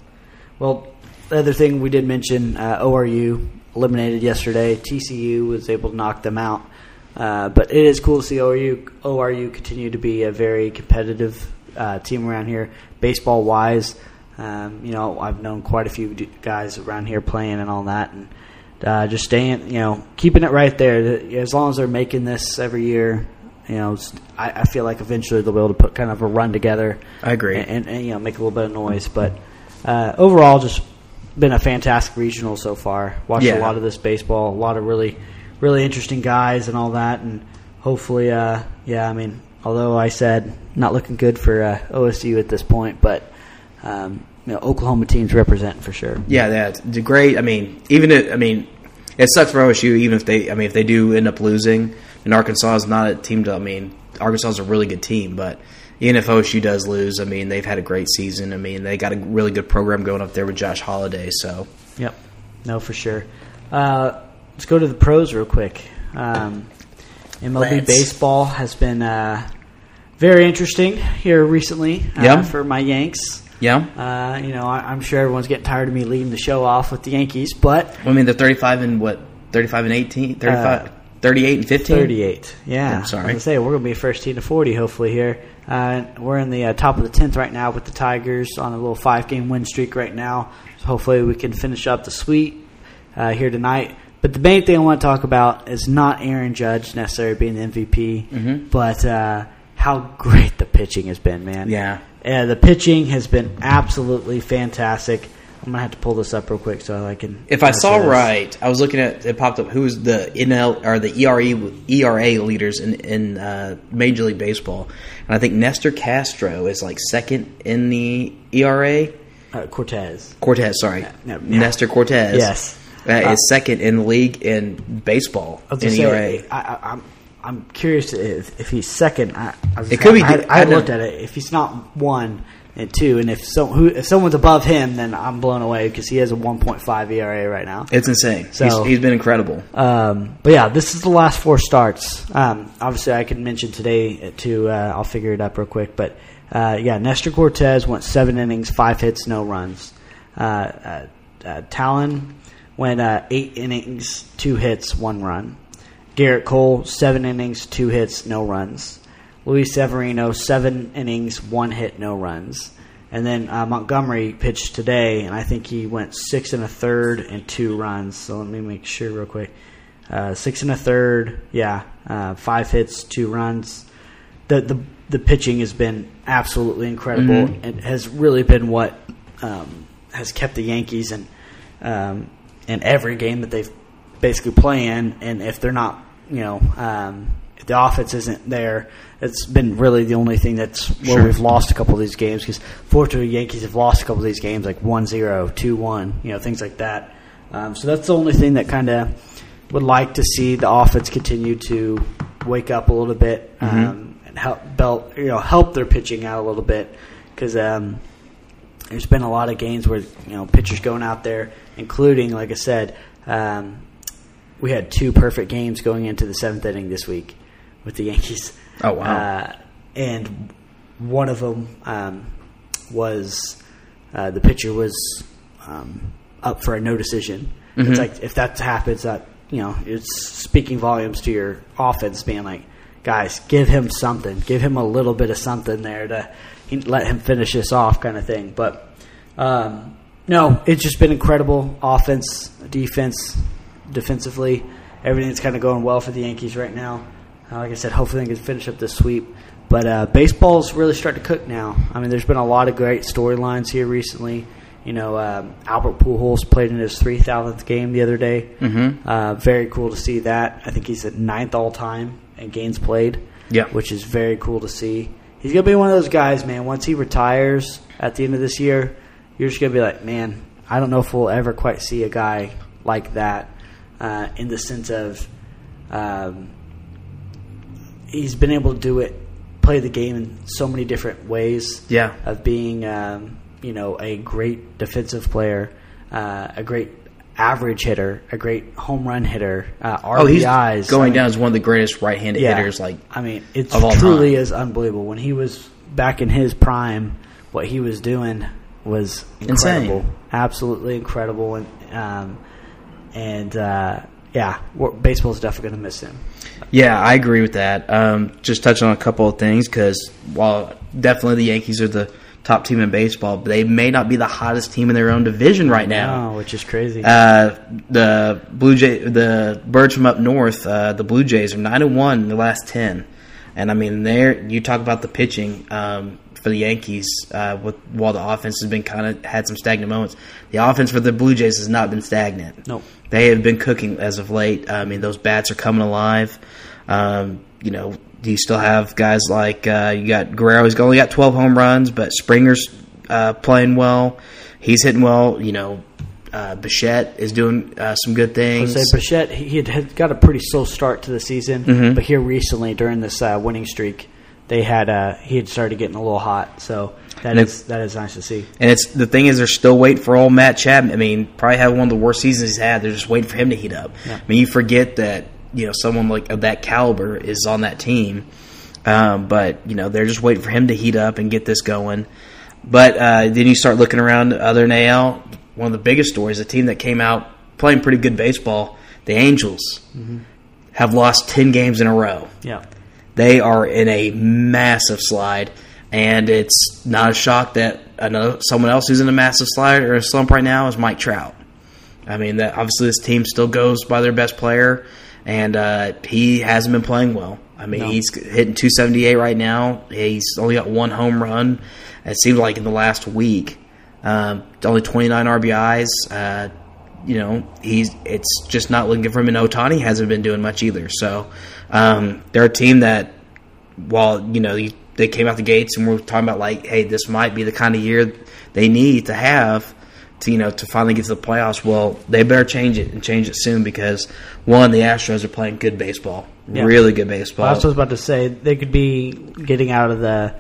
Well, the other thing we did mention, uh, ORU eliminated yesterday. TCU was able to knock them out. Uh, but it is cool to see ORU, ORU continue to be a very competitive uh, team around here, baseball wise. Um, you know, I've known quite a few guys around here playing and all that, and uh, just staying, you know, keeping it right there. As long as they're making this every year, you know, I feel like eventually they'll be able to put kind of a run together I agree. and, and, and, you know make a little bit of noise. But uh, overall, just been a fantastic regional so far. Watched Yeah. a lot of this baseball, a lot of really really interesting guys and all that, and hopefully, uh, yeah. I mean, although I said not looking good for uh, OSU at this point, but um, you know Oklahoma teams represent for sure. Yeah, that's great. I mean, even if, I mean, it sucks for OSU. Even if they, I mean, if they do end up losing, and Arkansas is not a team to. I mean, Arkansas is a really good team, but even if OSU does lose, I mean, they've had a great season. I mean, they got a really good program going up there with Josh Holliday. So Yep. No, for sure. Uh, let's go to the pros real quick. Um, MLB Let's. baseball has been uh, very interesting here recently uh, Yeah. for my Yanks. yeah, Uh, you know, I, I'm sure everyone's getting tired of me leading the show off with the Yankees, but I mean, they're thirty-five and what, thirty-five and 18? 35, 38 and fifteen. 38. Yeah. I'm sorry. I was say we're gonna be first team to 40 hopefully here. Uh, we're in the uh, top of the 10th right now with the Tigers on a little five game win streak right now. So hopefully we can finish up the sweep uh, here tonight. But the main thing I want to talk about is not Aaron Judge necessarily being the MVP, Mhm. but uh, how great the pitching has been, man. Yeah. The pitching has been absolutely fantastic. I'm gonna have to pull this up real quick so I can. If I saw this. right, I was looking at it popped up. Who's the NL or the ERA ERA leaders in in uh, Major League Baseball? And I think Nestor Castro is like second in the ERA. uh, Cortes. Cortes, sorry, Yeah, yeah. Nestor Cortes. Yes. uh, is second in the league in baseball in gonna ERA. I, I, I'm I'm curious if, if he's second. I, I was It could be I, I looked at it. If he's not one and two, and if so, who, if someone's above him, then I'm blown away because he has a 1.5 ERA right now. It's insane. So- he's, he's been incredible. Um, but yeah, this is the last four starts. Um, obviously, I can mention today too. Uh, I'll figure it up real quick. But uh, yeah, Nestor Cortes went seven innings, five hits, no runs. Uh, uh, uh, Taillon went uh, eight innings, two hits, one run. Gerrit Cole seven innings, two hits, no runs. Luis Severino seven innings, one hit, no runs. And then uh, Montgomery pitched today, and I think he went six and a third and two runs. So let me make sure real quick. Uh, six and a third, yeah, uh, five hits, two runs. The the the pitching has been absolutely incredible. Mhm. and has really been what um, has kept the Yankees in um, in every game that they've basically play in. And if they're not, you know, um, the offense isn't there, it's been really the only thing that's where Sure. we've lost a couple of these games. Because fortunately, the Yankees have lost a couple of these games, like 1-0, 2-1, you know, things like that. Um, so that's the only thing that kind of would like to see the offense continue to wake up a little bit um, and help belt, you know help their pitching out a little bit because um, there's been a lot of games where you know pitchers going out there, including like I said, um, we had two perfect games going into the seventh inning this week with the Yankees. Oh, wow. Uh, and one of them um, was uh, the pitcher was um, up for a no decision. It's like if that happens, that you know, it's speaking volumes to your offense, being like, guys, give him something, give him a little bit of something there to let him finish this off, kind of thing. But um, no, it's just been incredible offense, defense, defensively. Everything's kind of going well for the Yankees right now. Uh, like I said, hopefully they can finish up this sweep. But uh, baseball's really starting to cook now. I mean, there's been a lot of great storylines here recently. You know, um, Albert Pujols played in his 3,000th game the other day. Mm-hmm. Uh, very cool to see that. I think he's at ninth all time in games played. Yeah. which is very cool to see. He's gonna be one of those guys, man. Once he retires at the end of this year, you're just gonna be like, man, I don't know if we'll ever quite see a guy like that uh, in the sense of um, he's been able to do it, play the game in so many different ways. Yeah. of being um, you know a great defensive player, uh, a great average hitter, a great home run hitter, uh, Oh, he's going I mean, down as one of the greatest right-handed hitters. Like, I mean, all truly time. is unbelievable. When he was back in his prime, what he was doing was incredible, Insane. absolutely incredible, and um, and uh, yeah, baseball's definitely going to miss him. Yeah, I agree with that. Um, just touching on a couple of things because while definitely the Yankees are the top team in baseball, but they may not be the hottest team in their own division right now. Oh, which is crazy. Uh, the Blue Jay, the birds from up north, uh, the Blue Jays are nine and one in the last ten, and I mean, there you talk about the pitching um, for the Yankees. Uh, with while the offense has been kind of had some stagnant moments, the offense for the Blue Jays has not been stagnant. Nope. they have been cooking as of late. I mean, those bats are coming alive. Um, you know, you still have guys like uh, you got Guerrero. He's only got twelve home runs, but Springer's uh, playing well. He's hitting well. You know, uh, Bichette is doing uh, some good things. Jose Bichette, he he had, had got a pretty slow start to the season, Mm-hmm. but here recently during this uh, winning streak, they had uh, he had started getting a little hot. So that is that is nice to see. And it's the thing is they're still waiting for old Matt Chapman. I mean, probably had one of the worst seasons he's had. They're just waiting for him to heat up. Yeah. I mean, you forget that you know someone like of that caliber is on that team, um, but you know they're just waiting for him to heat up and get this going. But uh, then you start looking around other than AL. One of the biggest stories, a team that came out playing pretty good baseball, the Angels, have lost ten games in a row Yeah, they are in a massive slide, and it's not a shock that another someone else who's in a massive slide or a slump right now is Mike Trout. I mean, that obviously this team still goes by their best player, and uh, he hasn't been playing well. I mean, No. he's hitting 278 right now. He's only got one home run. It seems like in the last week, um, only 29 RBIs. Uh, you know, he's it's just not looking good for him. And Ohtani hasn't been doing much either. So um, they're a team that, while you know you, they came out the gates and we're talking about like, hey, this might be the kind of year they need to have to you know to finally get to the playoffs. Well, they better change it and change it soon because one, the Astros are playing good baseball, Yeah. really good baseball. Well, I was about to say. They could be getting out of the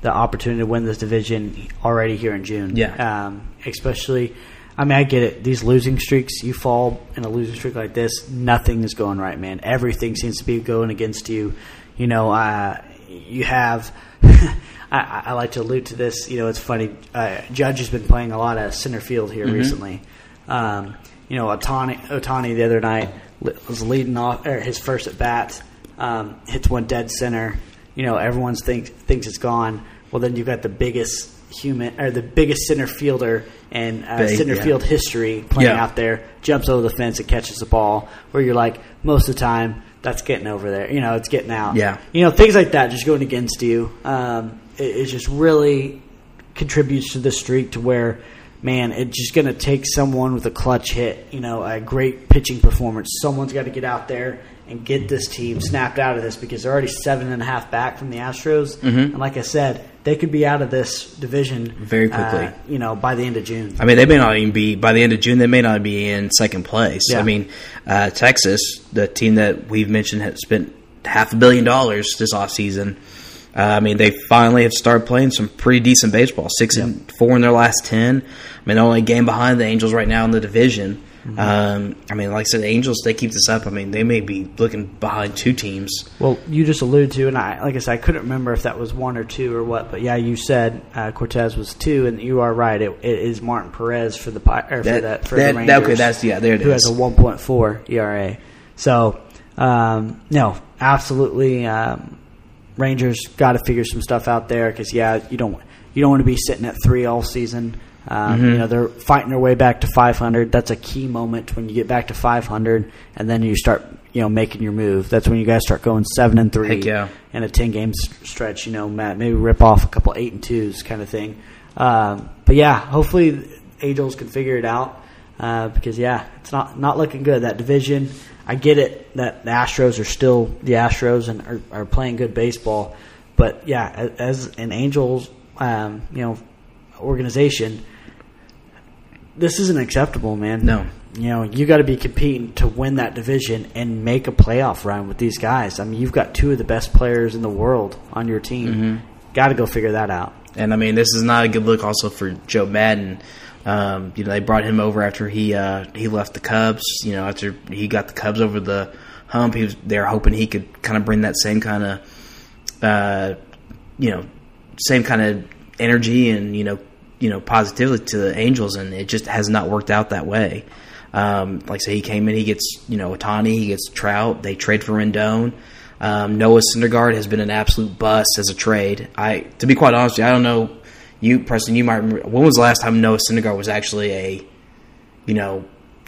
the opportunity to win this division already here in June. Yeah. Um, especially, I mean, I get it. These losing streaks, you fall in a losing streak like this, nothing is going right, man. Everything seems to be going against you. You know, uh, you have. I, I like to allude to this. You know, it's funny. Uh, Judge has been playing a lot of center field here recently. Um, you know, Ohtani, Ohtani the other night was leading off or his first at bat, um, hits one dead center. You know, everyone's thinks thinks it's gone. Well, then you've got the biggest human or the biggest center fielder in uh, Big, center yeah. field history playing Yeah. out there, jumps over the fence and catches the ball. Where you're like, most of the time, that's getting over there. You know, it's getting out. Yeah. You know, things like that just going against you. Um, it, it just really contributes to the streak to where, man, it's just going to take someone with a clutch hit, you know, a great pitching performance. Someone's got to get out there and get this team snapped out of this because they're already seven and a half back from the Astros. Mm-hmm. And like I said, they could be out of this division Very quickly. uh, you know, by the end of June. I mean, they may not even be by the end of June. They may not be in second place. Yeah. I mean, uh, Texas, the team that we've mentioned, has spent half a billion dollars this offseason. Uh, I mean, they finally have started playing some pretty decent baseball. Six and four in their last ten. I mean, only game behind the Angels right now in the division. Um, I mean, like I said, the Angels they keep this up. I mean, they may be looking behind two teams. Well, you just alluded to, and I, like I said, I couldn't remember if that was one or two or what, but yeah, you said uh, Cortes was two, and you are right. It, it is Martin Perez for the or for That- that for that- the that- Rangers, okay, that's- yeah, there it who is. has a one point four ERA. So, um, no, absolutely, um, Rangers got to figure some stuff out there because yeah, you don't you don't want to be sitting at three all season. Um, You know they're fighting their way back to 500. That's a key moment when you get back to 500, and then you start you know making your move. That's when you guys start going seven and three Heck yeah. in a 10 game stretch. You know, Matt, maybe rip off a couple eight and twos kind of thing. Um, but yeah, hopefully Angels can figure it out uh, because yeah, it's not not looking good that division. I get it that the Astros are still the Astros and are, are playing good baseball, but yeah, as an Angels, um, you know, organization, this isn't acceptable, man. No. You know, you got to be competing to win that division and make a playoff run with these guys. I mean, you've got two of the best players in the world on your team. Mm-hmm. Got to go figure that out. And I mean, this is not a good look also for Joe Maddon. Um, you know, they brought him over after he uh, he left the Cubs. You know, after he got the Cubs over the hump, he was they're hoping he could kind of bring that same kind of, uh, you know, same kind of energy and you know, you know, positivity to the Angels, and it just has not worked out that way. Um, like I say, he came in, he gets you know Ohtani, he gets Trout. They trade for Rendon. Um, Noah Syndergaard has been an absolute bust as a trade. I, to be quite honest, with you, I don't know. You, Preston, you might remember. When was the last time Noah Syndergaard was actually a, you know,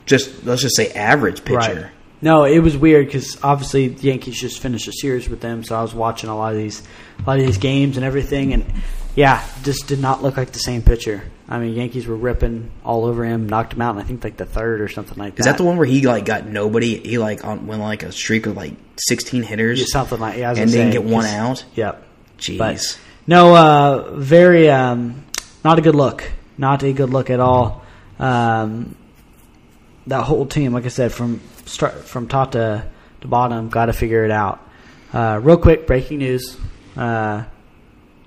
just let's just say average pitcher? No, it was weird because obviously the Yankees just finished a series with them, so I was watching a lot of these, a lot of these games and everything, and yeah, just did not look like the same pitcher. I mean, Yankees were ripping all over him, knocked him out, and I think like the third or something like that. Is that the one where he like got nobody? He like on, went like a streak of like sixteen hitters Yeah, something like yeah, and didn't get one out. Yep. Jeez. But no, uh, very um, not a good look. Not a good look at all. Um, that whole team, like I said, from start from top to, to bottom, got to figure it out. Uh, real quick, breaking news: uh,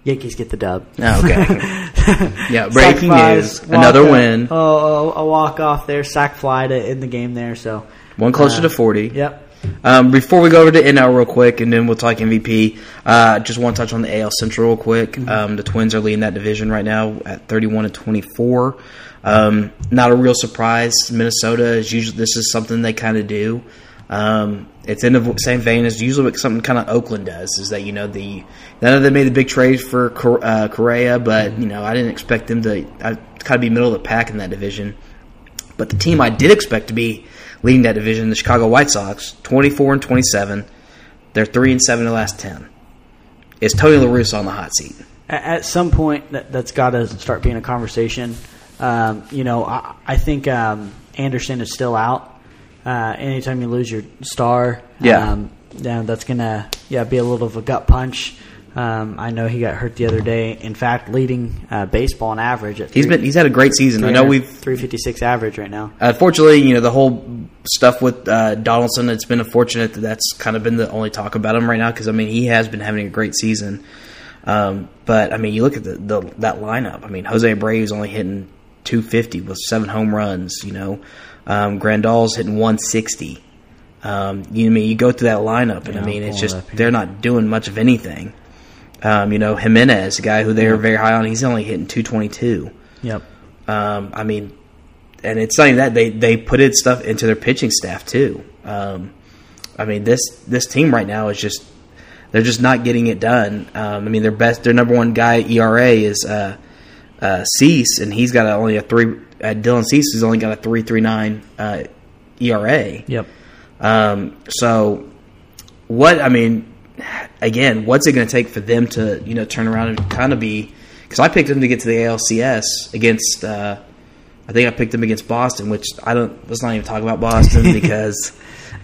Yankees get the dub. Oh, okay. yeah, breaking news. Another win. Oh, a walk off there, sack fly to in the game there. So One closer uh, to forty. Yep. Um, before we go over to NL real quick, and then we'll talk MVP. Uh, just want to touch on the AL Central real quick. Um, the Twins are leading that division right now at thirty-one and twenty-four. Um, not a real surprise. Minnesota is usually this is something they kind of do. Um, it's in the same vein as usually what something kind of Oakland does is that you know the none of them made the big trades for uh, Correa, but you know I didn't expect them to kind of be middle of the pack in that division. But the team I did expect to be leading that division, the Chicago White Sox, 24 and 27. They're 3 and 7 in the last 10. Is Tony La Russa on the hot seat? at, at some point that, that's got to start being a conversation. Um, you know, I, I think um, Anderson is still out. Uh, anytime you lose your star, Yeah. um, yeah, that's gonna yeah be a little of a gut punch. Um, I know he got hurt the other day. In fact, leading uh, baseball on average at He's been he's had a great season. I know we've three fifty six average right now. unfortunately, you know, the whole stuff with uh, Donaldson. It's been unfortunate that that's kind of been the only talk about him right now because I mean he has been having a great season. Um, but I mean, you look at the, the that lineup. I mean, Jose Abreu is only hitting 250 with seven home runs. You know, um, Grandal's hitting 160. Um, you I mean you go through that lineup, and Yeah, I mean it's just they're not doing much of anything. Um, you know, Jimenez, a guy who they were very high on, he's only hitting 222. Yep. Um, I mean, and it's not even that they they put in stuff into their pitching staff too. Um, I mean this this team right now is just they're just not getting it done. Um, I mean their best their number one guy ERA is uh, uh, Cease, and he's got a, only a three. Uh, Dylan Cease has only got a three three nine uh, ERA. Yep. Um, so, what I mean, again, what's it going to take for them to you know turn around and kind of be? Because I picked them to get to the ALCS against. Uh, I think I picked them against Boston, which I don't. Let's not even talk about Boston because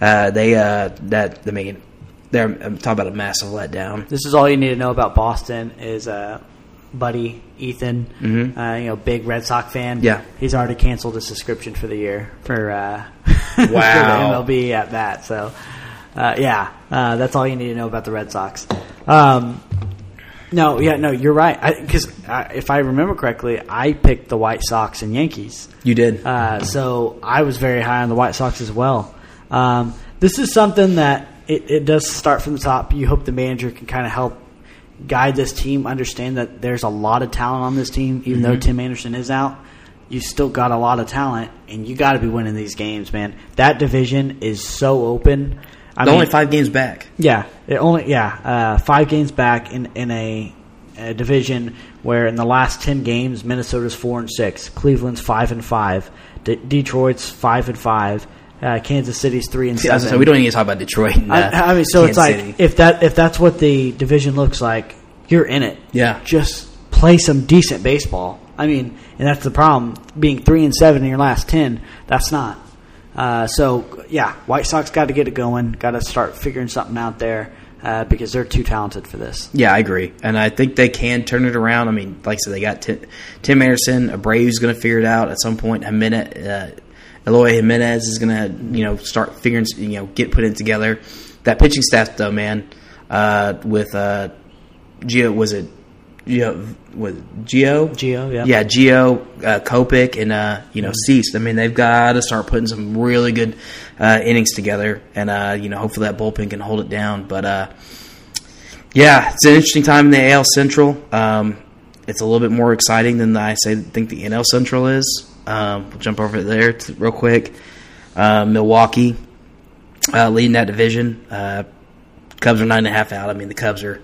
uh, they uh, that I mean they're I'm talking about a massive letdown. This is all you need to know about Boston is uh, buddy Ethan, uh, you know, big Red Sox fan. Mm-hmm. Yeah. he's already canceled his subscription for the year for uh, Wow. for the MLB at that. So, uh, yeah, uh, that's all you need to know about the Red Sox. Um, No, yeah, no, you're right. Because if I remember correctly, I picked the White Sox and Yankees. You did. Uh, so I was very high on the White Sox as well. Um, this is something that it, it does start from the top. You hope the manager can kind of help guide this team, understand that there's a lot of talent on this team, even though Tim Anderson is out. You still got a lot of talent, and you got to be winning these games, man. That division is so open. I mean, only five games back. yeah, it only yeah uh, five games back in in a, a division where in the last ten games Minnesota's four and six, Cleveland's five and five, De- Detroit's five and five, uh, Kansas City's three and See, seven. gonna we don't need to talk about Detroit. And, uh, I, I mean, so it's like City. if that if that's what the division looks like, you're in it. Yeah. just play some decent baseball. I mean, and that's the problem. Being three and seven in your last ten, that's not. Uh, so yeah, White Sox got to get it going. Got to start figuring something out there uh, because they're too talented for this. Yeah, I agree, and I think they can turn it around. I mean, like I said, they got Tim, Tim Anderson, Abreu's going to figure it out at some point. Jimenez, uh, Eloy Jimenez is going to you know start figuring you know get put in together. That pitching staff though, man, uh, with uh, Gio was it Gio was it Gio Gio, yeah. yeah Gio uh, Kopech and uh, you know Cease. I mean, they've got to start putting some really good uh, innings together, and uh, you know hopefully that bullpen can hold it down. But uh, yeah, it's an interesting time in the AL Central. Um, it's a little bit more exciting than I say think the NL Central is. Um, we'll jump over there to, real quick. Uh, Milwaukee uh, leading that division. Uh, Cubs are nine and a half out. I mean, the Cubs are,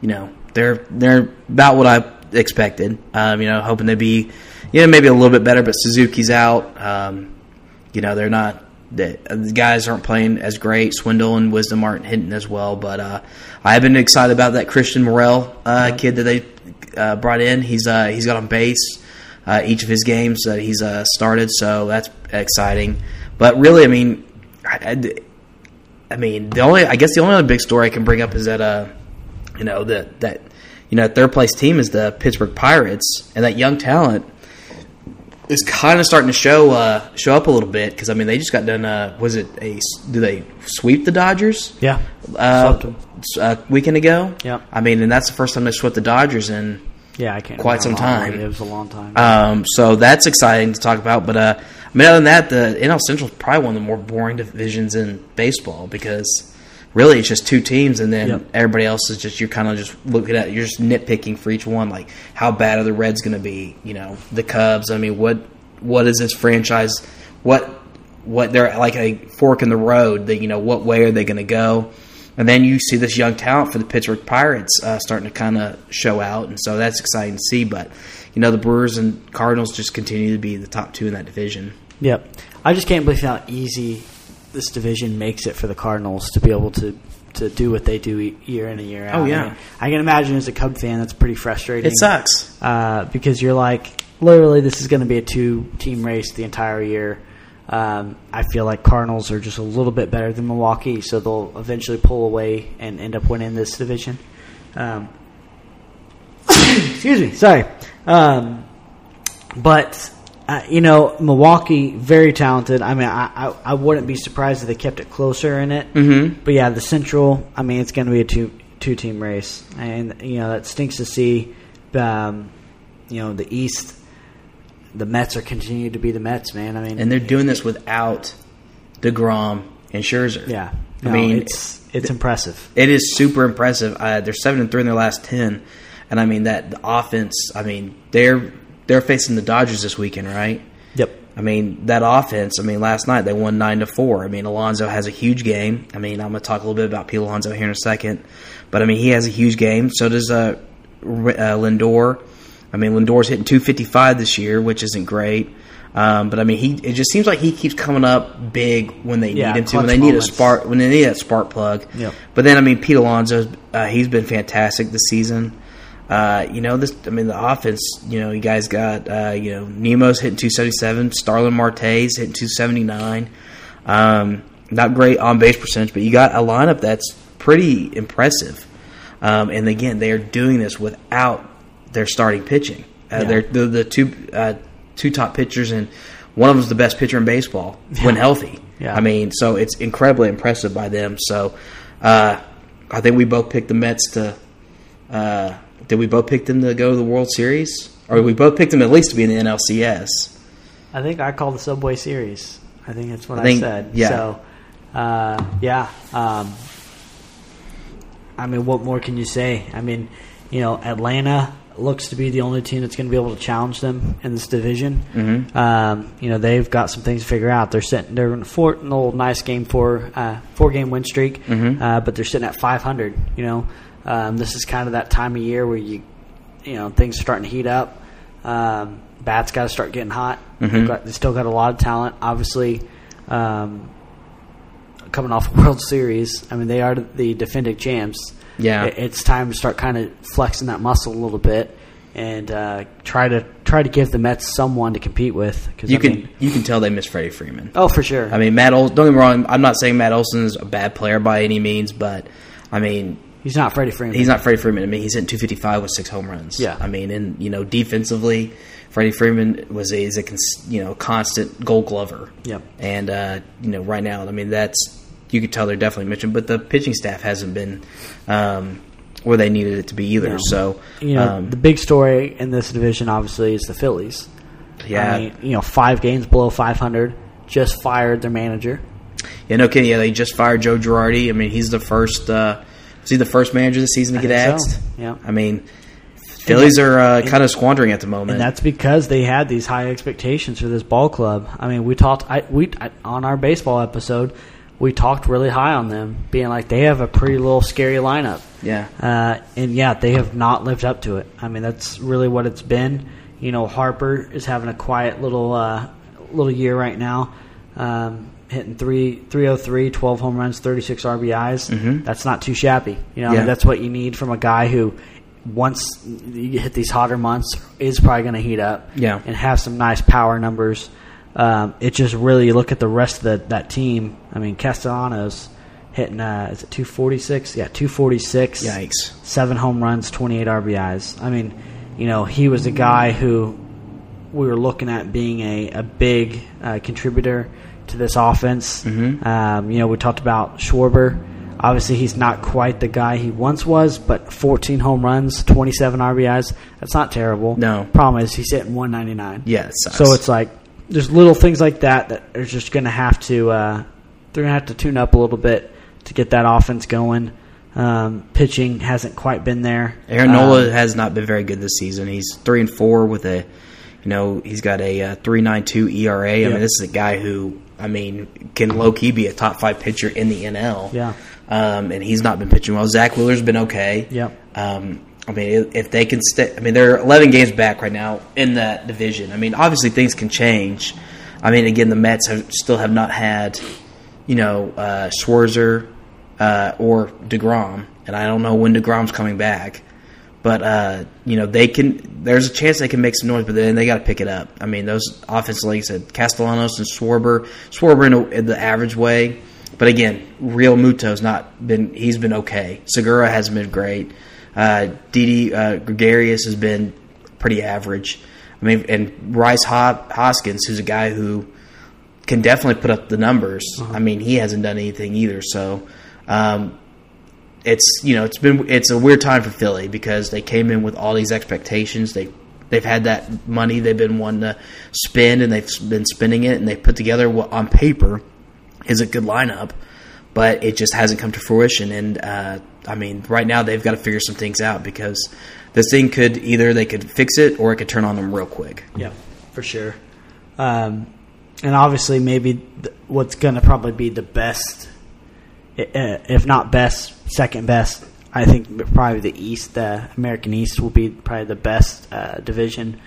you know, they're they're about what I expected. Um, you know, hoping to be, you know, maybe a little bit better. But Suzuki's out. Um, you know, they're not. The, the guys aren't playing as great. Schwindel and Wisdom aren't hitting as well. But uh, I've been excited about that Christian Morel uh, kid that they uh, brought in. He's uh, he's got on base uh, each of his games that he's uh, started, so that's exciting. But really, I mean, I, I- I mean, the only I guess the only other big story I can bring up is that uh, you know that that you know third place team is the Pittsburgh Pirates, and that young talent is kind of starting to show uh, show up a little bit because I mean they just got done. Uh, was it a do they sweep the Dodgers? Yeah, Uh, Swept 'em. s- a weekend ago. Yeah, I mean, and that's the first time they swept the Dodgers in yeah. I can't Quite some time. It was a long time. um, so that's exciting to talk about. But uh, I mean, other than that, the NL Central is probably one of the more boring divisions in baseball because really it's just two teams, and then Yep. everybody else is just you're kind of just looking at you're just nitpicking for each one. Like how bad are the Reds going to be? You know, the Cubs. I mean, what what is this franchise? What what they're like a fork in the road? That you know, what way are they going to go? And then you see this young talent for the Pittsburgh Pirates uh, starting to kind of show out, and so that's exciting to see. But you know, the Brewers and Cardinals just continue to be the top two in that division. Yep. I just can't believe how easy this division makes it for the Cardinals to be able to to do what they do year in and year out. Oh, yeah. I, mean, I can imagine as a Cub fan that's pretty frustrating. It sucks. uh, because you're like literally this is going to be a two team race the entire year. Um, I feel like Cardinals are just a little bit better than Milwaukee, so they'll eventually pull away and end up winning this division. Um, excuse me, sorry. Um, but uh, you know, Milwaukee very talented. I mean, I, I I wouldn't be surprised if they kept it closer in it. Mm-hmm. But yeah, the Central. I mean, it's going to be a two two team race, and you know that stinks to see. Um, you know, the East. The Mets are continuing to be the Mets, man. I mean, And they're doing this without Degrom and Scherzer. yeah. I mean, it's it's impressive. It is super impressive. Uh, they're seven and three in their last ten, and I mean that the offense. I mean they're they're facing the Dodgers this weekend, right? Yep. I mean that offense. I mean last night they won nine to four. I mean Alonso has a huge game. I mean I'm going to talk a little bit about Pete Alonso here in a second, but I mean he has a huge game. So does uh, uh Lindor. I mean Lindor's hitting 255 this year, which isn't great. Um, but I mean, he it just seems like he keeps coming up big when they Yeah, need him to. When they need a spark, when they need that spark plug. Yep. But then I mean, Pete Alonso, uh, he's been fantastic this season. Uh, you know this. I mean, the offense. You know, you guys got uh, you know Nimmo's hitting 277, Starling Marte's hitting 279. Um, not great on base percentage, but you got a lineup that's pretty impressive. Um, and again, they are doing this without their starting pitching. Uh, Yeah. They're the, the two uh, two top pitchers, and one of them's the best pitcher in baseball when healthy. Yeah. I mean, so it's incredibly impressive by them. So uh, I think we both picked the Mets to uh, did we both pick them to go to the World Series, or we both picked them at least to be in the NLCS? I think I called the Subway Series. I think that's what I, I said. yeah. So, uh, yeah. Um, I mean, what more can you say? I mean, you know, Atlanta looks to be the only team that's going to be able to challenge them in this division. Mm-hmm. Um, you know, they've got some things to figure out. They're sitting, they're in a four, an old nice game four, uh, four game win streak, Mm-hmm. uh, but they're sitting at 500. You know, um, this is kind of that time of year where you, you know, things are starting to heat up. Um, bats got to start getting hot. Mm-hmm. They've got, they still got a lot of talent. Obviously, um, coming off a World Series, I mean, they are the defending champs. Yeah. It- it's time to start kind of flexing that muscle a little bit and uh, try to try to give the Mets someone to compete with. Cause, You I can mean- you can tell they miss Freddie Freeman. oh, for sure. I mean, Matt. Ol- don't get me wrong. I'm not saying Matt Olson is a bad player by any means, but I mean, he's not Freddie Freeman. he's not Freddie Freeman. I mean, he's hitting 255 with six home runs. Yeah. I mean, and you know, defensively, Freddie Freeman was a, is a cons- you know constant Gold Glover. Yep. And uh, you know, right now, I mean, that's you could tell they're definitely mentioned, but the pitching staff hasn't been um, where they needed it to be either. No. So You know, um, the big story in this division obviously is the Phillies. yeah, I mean, you know, five games below 500, just fired their manager. yeah, no kidding. Yeah, they just fired Joe Girardi. I mean, he's the first. Uh, is he the first manager this season to get think so. axed? Yeah. I mean, Phillies are uh, kind of squandering at the moment. And that's because they had these high expectations for this ball club. I mean, we talked I, we I, on our baseball episode, we talked really high on them, being like they have a pretty little scary lineup. yeah. Uh, and yeah, they have not lived up to it. I mean, that's really what it's been. You know, Harper is having a quiet little uh, little year right now, um, hitting three, 303, 12 home runs, 36 RBIs. Mhm. That's not too shabby. You know, I mean, that's what you need from a guy who, once you hit these hotter months, is probably going to heat up Yeah. and have some nice power numbers. Um, it just really you look at the rest of the, that team. I mean, Castellanos hitting uh, is it two forty six? Yeah, two forty six. Yikes. Seven home runs, twenty eight RBIs. I mean, you know, he was a guy who we were looking at being a a big uh, contributor to this offense. Mhm. Um, you know, we talked about Schwarber. Obviously, he's not quite the guy he once was, but 14 home runs, 27 RBIs. That's not terrible. No. Problem is, he's hitting 199. Yeah. So it's like there's little things like that that are just going to have to uh, they're going to have to tune up a little bit to get that offense going. Um, pitching hasn't quite been there. Aaron Nola Um, has not been very good this season. He's three and four with a, you know, he's got a uh, three nine two ERA. I Yeah. mean, this is a guy who, I mean, can low key be a top five pitcher in the NL. Yeah. Um, and he's not been pitching well. Zack Wheeler's been okay. Yep. Um, I mean, if they can stay, I mean, they're 11 games back right now in that division. I mean, obviously things can change. I mean, again, the Mets have, still have not had, you know, uh, Scherzer uh, or Degrom, and I don't know when Degrom's coming back. But uh, you know, they can. There's a chance they can make some noise, but then they got to pick it up. I mean, those offensive like I said, Castellanos and Schwarber, Schwarber in, a, in the average way. But again, Realmuto's not been. He's been okay. Segura hasn't been great. Uh, Didi uh, Gregorius has been pretty average. I mean, and Rhys Hoskins, who's a guy who can definitely put up the numbers. I mean, he hasn't done anything either. So, um, it's you know it's been it's a weird time for Philly because they came in with all these expectations. They they've had that money they've been wanting to spend and they've been spending it and they put together what on paper is a good lineup, but it just hasn't come to fruition. And uh, I mean, right now they've got to figure some things out because this thing could either they could fix it or it could turn on them real quick. Yeah, for sure. Um, and obviously, maybe th- what's going to probably be the best, uh, if not best, second best. I think probably the East, the American East, will be probably the best uh, division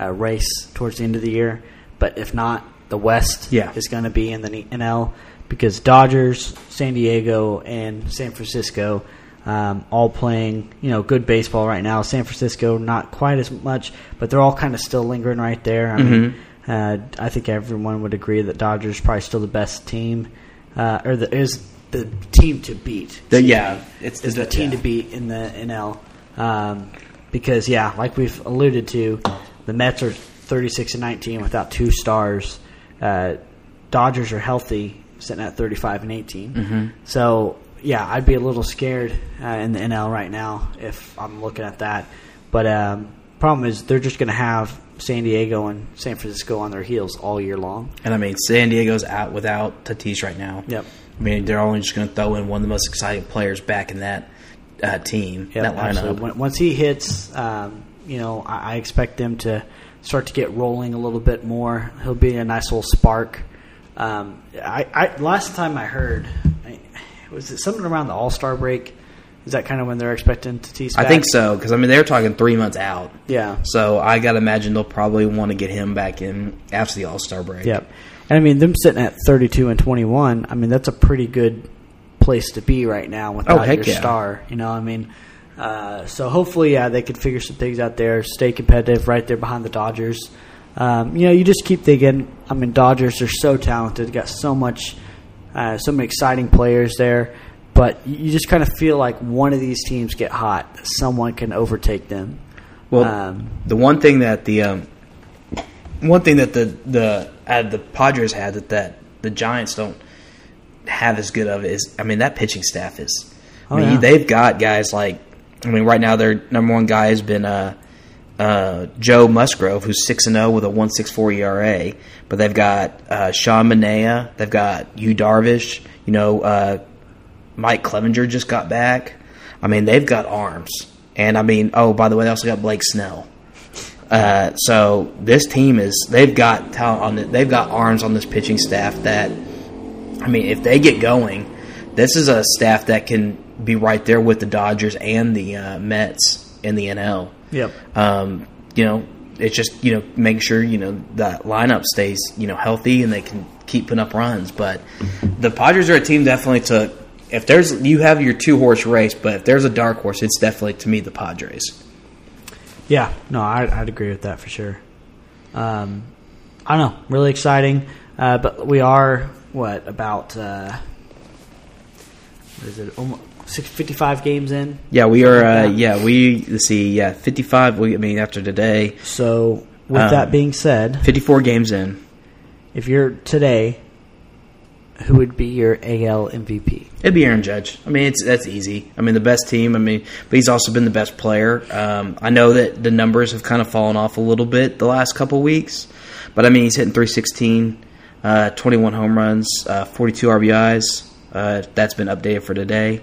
uh, race towards the end of the year. But if not, the West Yeah. is going to be in the NL because Dodgers, San Diego, and San Francisco um, all playing you know good baseball right now. San Francisco not quite as much, but they're all kind of still lingering right there. I mean, uh, I think everyone would agree that Dodgers probably still the best team, uh, or the, is the team to beat. The- yeah, it's is the team to beat in the NL. Um, because yeah, like we've alluded to, the Mets are 36 and 19 without two stars. Uh, Dodgers are healthy, sitting at 35 and 18. Mm-hmm. So yeah, I'd be a little scared uh, in the NL right now if I'm looking at that. But um, problem is they're just going to have San Diego and San Francisco on their heels all year long. And I mean, San Diego's out without Tatis right now. Yep. I mean, they're only just going to throw in one of the most exciting players back in that uh, team, Yep, that lineup. absolutely. Once he hits, um, you know, I, I expect them to start to get rolling a little bit more. He'll be a nice little spark. Um, I, I last time I heard, I, was it something around the All Star break? Is that kind of when they're expecting Tatis? I back? I think so because I mean they're talking three months out. Yeah. So I got to imagine they'll probably want to get him back in after the All Star break. Yep. And I mean, them sitting at 32 and 21, I mean, that's a pretty good place to be right now without Oh, your yeah. star. You know, I mean, uh, so hopefully, yeah, they could figure some things out there, stay competitive right there behind the Dodgers. Um, you know, you just keep thinking, I mean, Dodgers are so talented, got so much, uh, so many exciting players there. But you you just kind of feel like one of these teams get hot, someone can overtake them. Well, Um, the one thing that the um, one thing that the the uh, the Padres had that, that the Giants don't have as good of is I mean that pitching staff is. I Oh, mean yeah. they've got guys like I mean right now their number one guy has been uh, uh, Joe Musgrove who's six and zero with a one six four ERA, but they've got uh, Sean Manaea, they've got Yu Darvish, you know uh, Mike Clevinger just got back. I mean they've got arms, and I mean oh by the way they also got Blake Snell. Uh, so this team is they've got talent on the, they've got arms on this pitching staff that I mean if they get going, this is a staff that can be right there with the Dodgers and the uh, Mets in the NL. Yep. Um, you know, it's just you know make sure you know that lineup stays you know healthy and they can keep putting up runs. But the Padres are a team definitely to if there's you have your two horse race, but if there's a dark horse, it's definitely to me the Padres. Yeah, no, I, I'd agree with that for sure. Um, I don't know, really exciting. Uh, but we are what about uh, what is it? Almost 55 games in. Yeah, we are. Uh, like yeah, we let's see. Yeah, fifty-five. We, I mean, after today, So with Um, that being said, fifty-four games in. if you're today, who would be your AL MVP? It'd be Aaron Judge. I mean, it's that's easy. I mean, the best team. I mean, but he's also been the best player. Um, I know that the numbers have kind of fallen off a little bit the last couple weeks, but I mean, he's hitting 316, uh, 21 home runs, uh, 42 RBIs. Uh, that's been updated for today.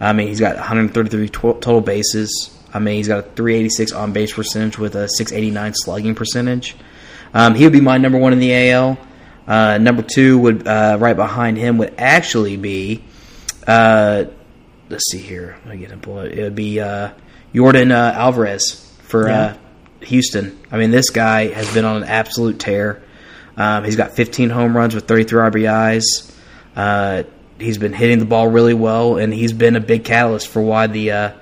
I mean, he's got 133 to- total bases. I mean, he's got a 386 on base percentage with a 689 slugging percentage. Um, he would be my number one in the AL. Uh, number two would uh, right behind him would actually be. Uh, let's see here. Let me get a bullet. It would be uh, Yordan uh, Alvarez for Yeah. uh, Houston. I mean, this guy has been on an absolute tear. Um, he's got 15 home runs with 33 RBIs. Uh, he's been hitting the ball really well, and he's been a big catalyst for why the. Uh,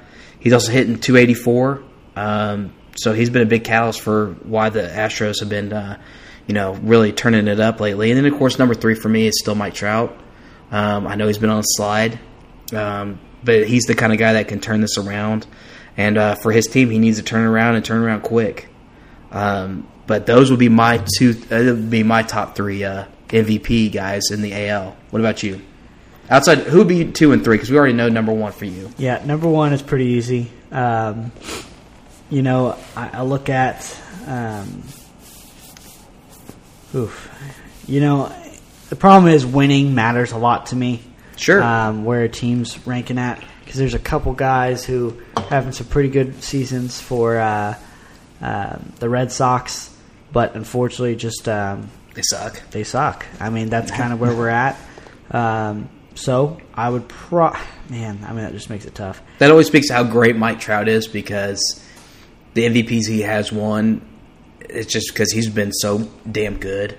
he's also hitting 284. Um, so he's been a big catalyst for why the Astros have been, uh, you know, really turning it up lately. And then, of course, number three for me is still Mike Trout. Um, I know he's been on a slide, um, but he's the kind of guy that can turn this around. And uh, for his team, he needs to turn around and turn around quick. Um, but those would be my two. Uh, would be my top three uh, MVP guys in the AL. What about you? Outside, who would be two and three? Because we already know number one for you. Yeah, number one is pretty easy. Um, you know, I, I look at, um, oof, you know, the problem is winning matters a lot to me. Sure. Um, where a team's ranking at because there's a couple guys who having some pretty good seasons for uh, um the Red Sox, but unfortunately, just um, they suck. they suck. I mean, that's kind of where we're at. Um, so I would pro man. I mean, that just makes it tough. That always speaks to how great Mike Trout is because the MVPs he has won. It's just because he's been so damn good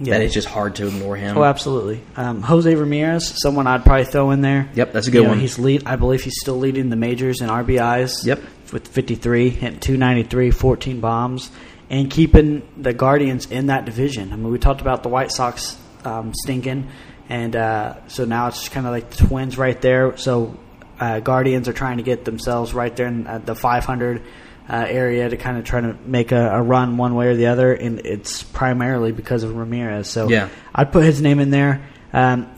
Yeah. that it's just hard to ignore him. Oh, absolutely. Um, Jose Ramirez, someone I'd probably throw in there. Yep, that's a good You know, one. He's lead. I believe he's still leading the majors in RBIs. Yep. with 53, hitting 293, 14 bombs, and keeping the Guardians in that division. I mean, we talked about the White Sox um, stinking, and uh, so now it's just kind of like the Twins right there. So uh, Guardians are trying to get themselves right there in uh, the 500 uh, area to kind of try to make a, a run one way or the other, and it's primarily because of Ramirez. So Yeah. I'd put his name in there. Um,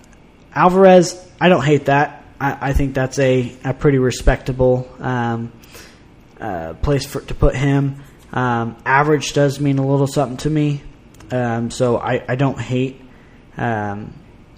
Alvarez, I don't hate that. I, I think that's a, a pretty respectable um, uh, place for to put him. Um, average does mean a little something to me, um, so I, I don't hate. Um,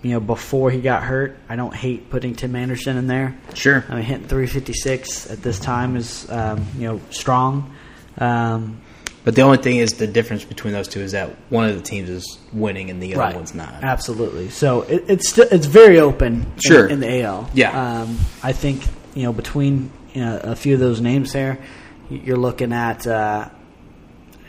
you know, before he got hurt, I don't hate putting Tim Anderson in there. Sure. I mean, hitting 356 at this time is um, you know strong. Um, But the only thing is the difference between those two is that one of the teams is winning and the other one's not. Absolutely. So it, it's still it's very open. in- Sure. In, the AL. Yeah. Um, I think you know between you know a few of those names there, you're looking at uh,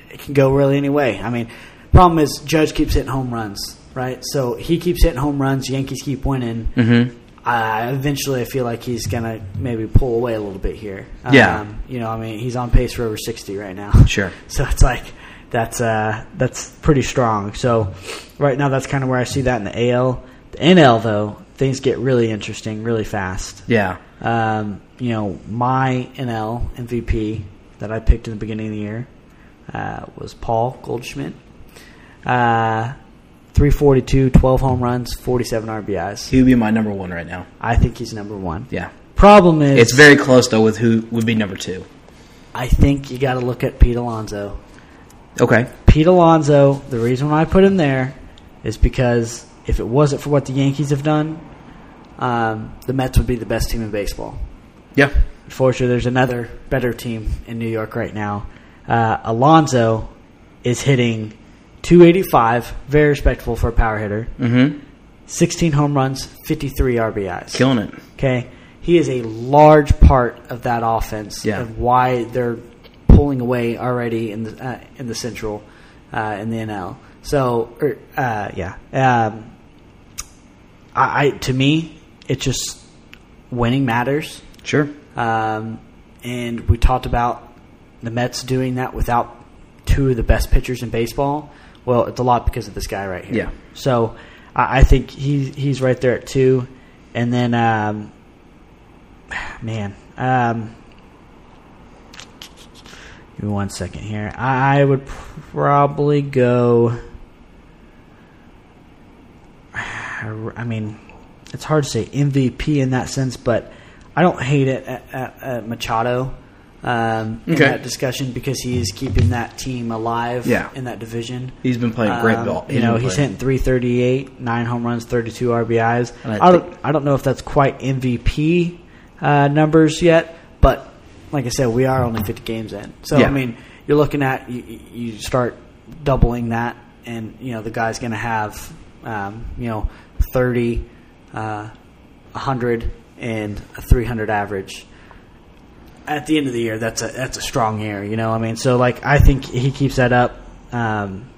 it can go really any way. I mean, problem is Judge keeps hitting home runs, right? So he keeps hitting home runs. Yankees keep winning. Mm-hmm. Uh, eventually, I feel like he's gonna maybe pull away a little bit here. Yeah. Um, you know, I mean, he's on pace for over sixty right now. Sure. So it's like that's uh, that's pretty strong. So right now, that's kind of where I see that in the AL. The NL though, things get really interesting really fast. Yeah. Um, you know, my NL MVP that I picked in the beginning of the year uh, was Paul Goldschmidt. Uh, 342, 12 home runs, 47 RBIs. He would be my number one right now. I think he's number one. Yeah. Problem is, It's very close though with who would be number two. I think you got to look at Pete Alonso. Okay. Pete Alonso, the reason why I put him there is because if it wasn't for what the Yankees have done, um, the Mets would be the best team in baseball. Yeah. Unfortunately, there's another better team in New York right now. Uh, Alonso is hitting 285, very respectable for a power hitter. Mm-hmm. 16 home runs, 53 RBIs. Killing it. Okay, he is a large part of that offense Yeah. of why they're pulling away already in the uh, in the Central uh, in the NL. So, er, uh, yeah, um, I, I to me, it's just winning matters. Sure. Um, and we talked about the Mets doing that without two of the best pitchers in baseball. Well, it's a lot because of this guy right here. Yeah. So I, I think he he's right there at two, and then um, man, um, give me one second here. I would probably go. I mean, it's hard to say MVP in that sense, but I don't hate it at, at, at Machado um, in Okay. that discussion because he's keeping that team alive Yeah. in that division. He's been playing great Um, ball. You know, he's hitting 338, nine home runs, 32 RBIs. I, I don't, think- I don't know if that's quite MVP uh, numbers yet, but like I said, we are only 50 games in. So, Yeah. I mean, you're looking at, you, you start doubling that, and, you know, the guy's going to have, um, you know, 30, uh, 100, and a 300 average at the end of the year, that's a that's a strong year, you know. I mean, so like I think he keeps that up. Um,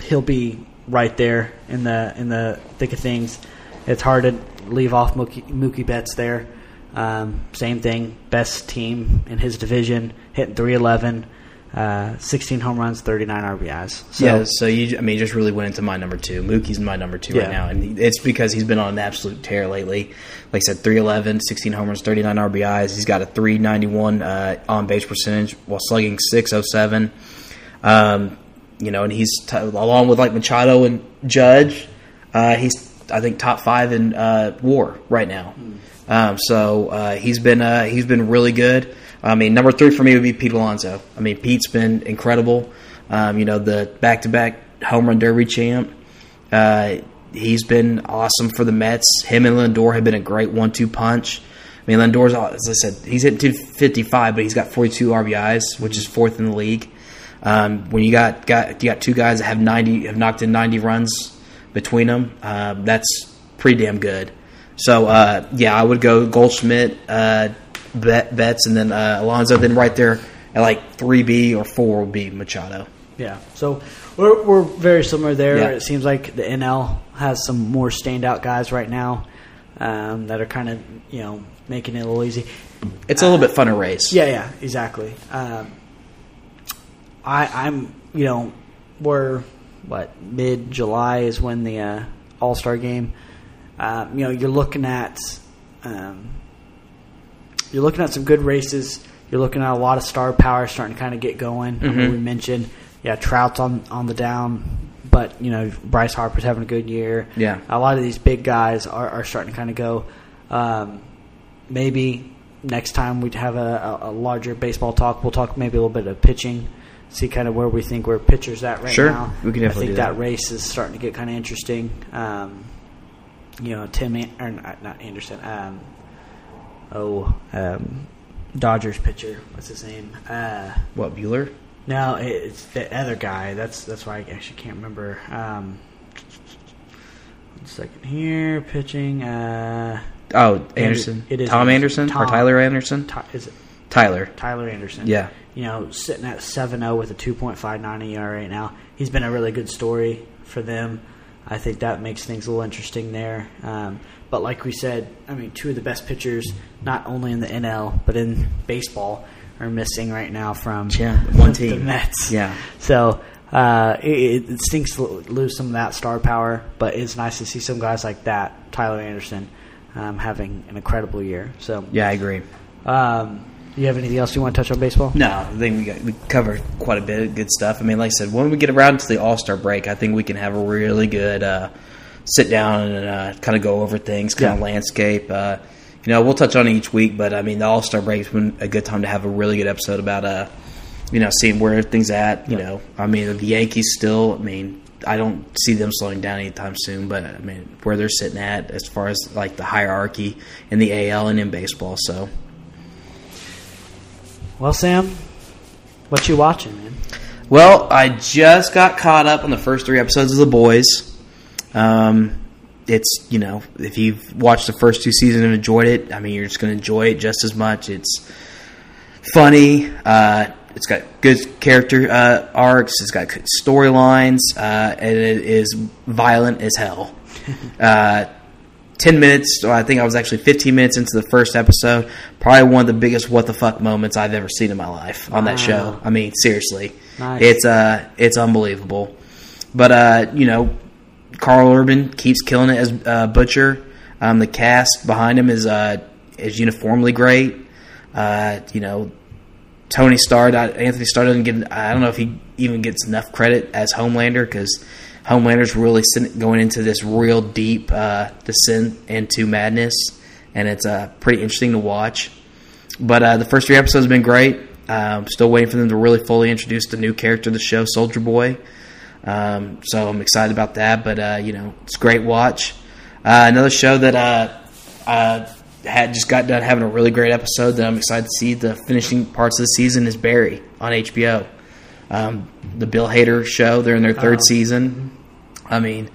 he'll be right there in the in the thick of things. It's hard to leave off Mookie, Mookie Betts there. Um, same thing, best team in his division, hitting 311, uh, 16 home runs, 39 RBIs. So, yeah, so you, I mean, just really went into my number two. Mookie's my number two Yeah. right now, and it's because he's been on an absolute tear lately. Like I said, 311, 16 home runs, 39 RBIs. He's got a 391 uh, on base percentage while slugging 607. Um, you know, and he's t- along with like Machado and Judge. Uh, he's I think top five in uh, WAR right now. Um, so uh, he's been uh, he's been really good. I mean, number three for me would be Pete Alonso. I mean, Pete's been incredible. Um, you know, the back-to-back home run derby champ. Uh, he's been awesome for the Mets. Him and Lindor have been a great one-two punch. I mean, Lindor's as I said, he's hit 255, but he's got 42 RBIs, which is fourth in the league. Um, when you got got you got two guys that have 90 have knocked in 90 runs between them, uh, that's pretty damn good. So uh, yeah, I would go Goldschmidt, uh, Betts, and then uh, Alonso. Then right there at like three B or four would be Machado. Yeah. So we're, we're very similar there. Yeah. It seems like the NL has some more standout guys right now um, that are kind of, you know, making it a little easy. It's a little bit funner race. Yeah, yeah, exactly. Um, I, I'm, you know, we're, what, mid July is when the uh, All Star game. Um, you know, you're looking at. Um, you're looking at some good races. You're looking at a lot of star power starting to kind of get going. I mean, Mhm. we mentioned, yeah, Trout's on on the down, but you know Bryce Harper's having a good year. Yeah. a lot of these big guys are, are starting to kind of go. Um, maybe next time we'd have a, a, larger baseball talk. We'll talk maybe a little bit of pitching, see kind of where we think where pitchers at right Sure. now. We can definitely I think that. that. race is starting to get kind of interesting. Um, you know, Tim An- or not, not Anderson. Um, oh, um, Dodgers pitcher. What's his name? Uh, What Buehler? no, it's the other guy. That's that's why I actually can't remember. Um, one second here, pitching. Uh, Oh, Anderson. it is Tom Anderson. Anderson or Tyler Anderson? Ty- is it Tyler. Tyler Anderson? Yeah. You know, sitting at 7-0 with a 2.59 ERA right now. He's been a really good story for them. I think that makes things a little interesting there. Um, but like we said, I mean, two of the best pitchers, not only in the NL but in baseball, are missing right now from Yeah, one the team. Mets. Yeah. So uh, it, it stinks to lose some of that star power, but it's nice to see some guys like that, Tyler Anderson, um, having an incredible year. So Yeah, I agree. um, you have anything else you want to touch on baseball? No, I think we got, we covered quite a bit of good stuff. I mean, like I said, when we get around to the All Star break, I think we can have a really good uh, sit down and uh, kind of go over things, kind of Yeah. landscape. Uh, you know, we'll touch on it each week, but I mean, the All Star break's been a good time to have a really good episode about, uh, you know, seeing where everything's at. You Yeah. know, I mean, the Yankees still. I mean, I don't see them slowing down anytime soon, but I mean, where they're sitting at as far as like the hierarchy in the AL and in baseball. So. Well, Sam, what you watching, man? Well, I just got caught up on the first three episodes of The Boys. Um, it's you know if you've watched the first two seasons and enjoyed it, I mean you're just going to enjoy it just as much. It's funny. Uh, it's got good character uh, arcs. It's got good storylines, uh, and it is violent as hell. uh, 10 minutes, or I think I was actually 15 minutes into the first episode. Probably one of the biggest what the fuck moments I've ever seen in my life on that show. I mean, seriously. Nice. It's uh it's unbelievable. But uh, you know, Karl Urban keeps killing it as uh, Butcher. Um, the cast behind him is uh is uniformly great. Uh, you know, Tony Starr, Antony Starr doesn't get. I don't know if he even gets enough credit as Homelander because Homelander's really going into this real deep uh, descent into madness, and it's uh, pretty interesting to watch. But uh, the first three episodes have been great. Um, still waiting for them to really fully introduce the new character of the show, Soldier Boy. Um, so I'm excited about that. But uh, you know, it's a great watch. Uh, another show that uh, uh, had just got done having a really great episode that I'm excited to see the finishing parts of the season is Barry on HBO. Um, the Bill Hader show. They're in their third Oh. season. I mean,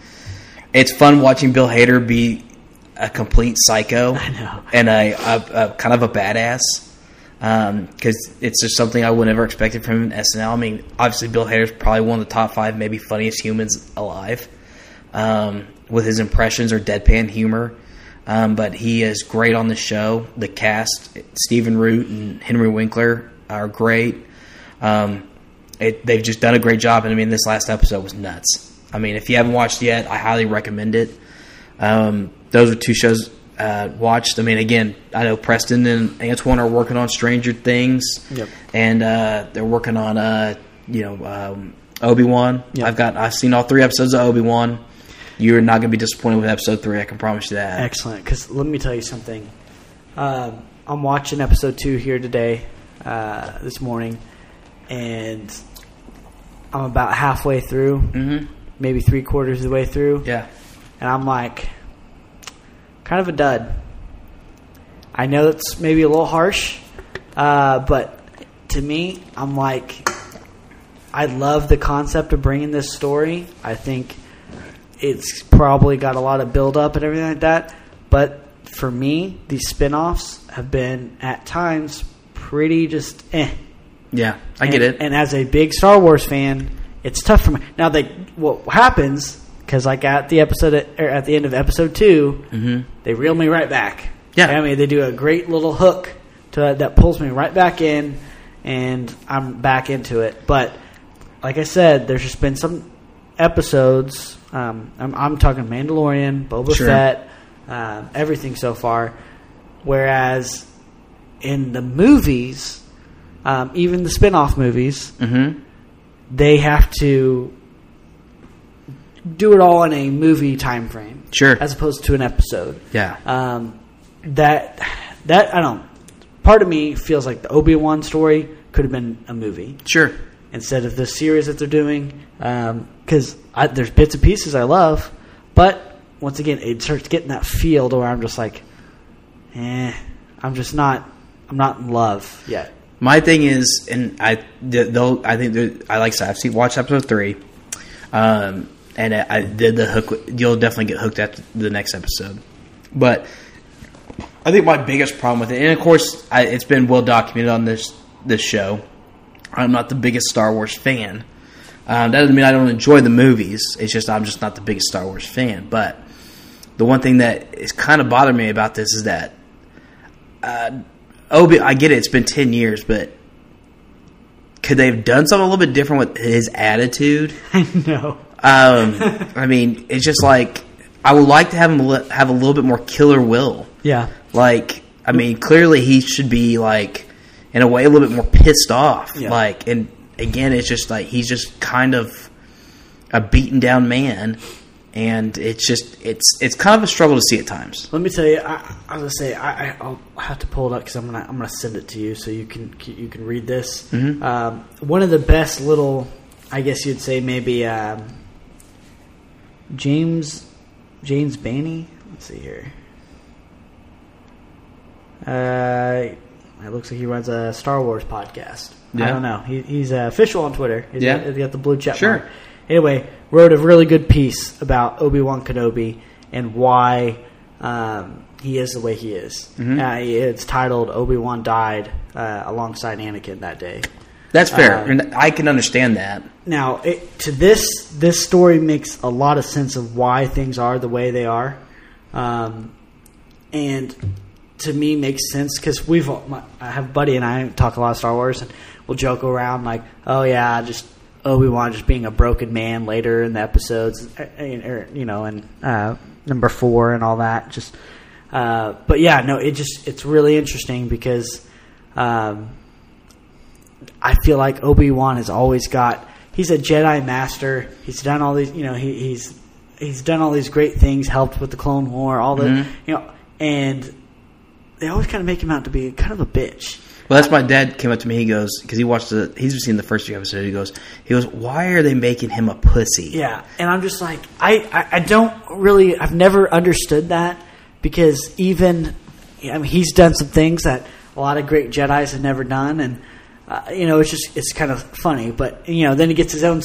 it's fun watching Bill Hader be a complete psycho I and a, a, a kind of a badass because it's just something I would never expected from him in SNL. I mean, obviously Bill Hader's probably one of the top five, maybe funniest humans alive um, with his impressions or deadpan humor. Um, but he is great on the show. The cast, Stephen Root and Henry Winkler, are great. Um, it, they've just done a great job. And I mean, this last episode was nuts. I mean, if you haven't watched yet, I highly recommend it. Um, those are two shows uh, watched. I mean, again, I know Preston and Antoine are working on Stranger Things, Yep. and uh, they're working on uh, you know um, Obi Wan. Yep. I've got I've seen all three episodes of Obi Wan. You're not going to be disappointed with episode three. I can promise you that. Excellent. Because let me tell you something. Um, I'm watching episode two here today, uh, this morning, and I'm about halfway through, hmm maybe three quarters of the way through, Yeah. and I'm like, kind of a dud. I know it's maybe a little harsh, uh, but to me, I'm like, I love the concept of bringing this story. I think it's probably got a lot of build up and everything like that. But for me, these spin offs have been at times pretty just eh. Yeah, I get it. And as a big Star Wars fan, it's tough for me. Now, they what happens because like at the episode or at the end of episode 2 hmm they reel me right back. Yeah. I mean they do a great little hook to that pulls me right back in, and I'm back into it. But like I said, there's just been some episodes. Um, I'm, I'm talking Mandalorian, Boba Sure. Fett, um, everything so far. Whereas in the movies, um, even the spin-off movies, hmm they have to do it all in a movie time frame Sure. as opposed to an episode. Yeah. Um, that that I don't. Part of me feels like the Obi Wan story could have been a movie Sure. instead of this series that they're doing. Because there's bits and pieces I love, but once again, it starts getting that feel to where I'm just like, eh, I'm just not, I'm not in love yet. My thing is, and I though I think I like I've seen watched episode three, um, and I, did the hook. You'll definitely get hooked at the next episode, but I think my biggest problem with it, and of course, I, it's been well documented on this this show. I'm not the biggest Star Wars fan. Um, that doesn't mean I don't enjoy the movies. It's just I'm just not the biggest Star Wars fan. But the one thing that is kind of bothering me about this is that uh, Obi. I get it. It's been ten years, but could they have done something a little bit different with his attitude? I know. Um, I mean, it's just like I would like to have him li- have a little bit more killer will. Yeah. Like, I mean, clearly he should be like, in a way, a little bit more pissed off. Yeah. Like, and again, it's just like he's just kind of a beaten down man, and it's just it's it's kind of a struggle to see at times. Let me tell you, I, I was gonna say I, I, I'll have to pull it up because I'm gonna I'm gonna send it to you so you can you can read this. Um, one of the best little, I guess you'd say maybe um, James James Bainey. Let's see here. Uh, it looks like he runs a Star Wars podcast. I don't know. He, he's uh, official on Twitter. He's Yeah. got, he's got the blue check Sure. mark. Anyway, wrote a really good piece about Obi Wan Kenobi and why um, he is the way he is. Mm-hmm. Uh, it's titled "Obi Wan died uh, alongside Anakin that day." That's fair, Uh, and I can understand that. Now, it, to this this story makes a lot of sense of why things are the way they are, um, and to me makes sense because we've my, I have a buddy and I talk a lot of Star Wars and we'll joke around like, oh yeah, just Obi Wan just being a broken man later in the episodes, or, you know, and uh, number four and all that. Just, uh, but yeah, no, it just it's really interesting because. Um, I feel like Obi Wan has always got. He's a Jedi master. He's done all these. You know, he, he's he's done all these great things. Helped with the Clone War. All the Mhm. you know, and they always kind of make him out to be kind of a bitch. Well, that's my dad came up to me. He goes because he watched the he's just seen the first few episodes. He goes he goes why are they making him a pussy? Yeah, and I'm just like I, I I don't really I've never understood that because even I mean he's done some things that a lot of great Jedi's have never done, and uh, you know it's just it's kind of funny. But you know then he gets his own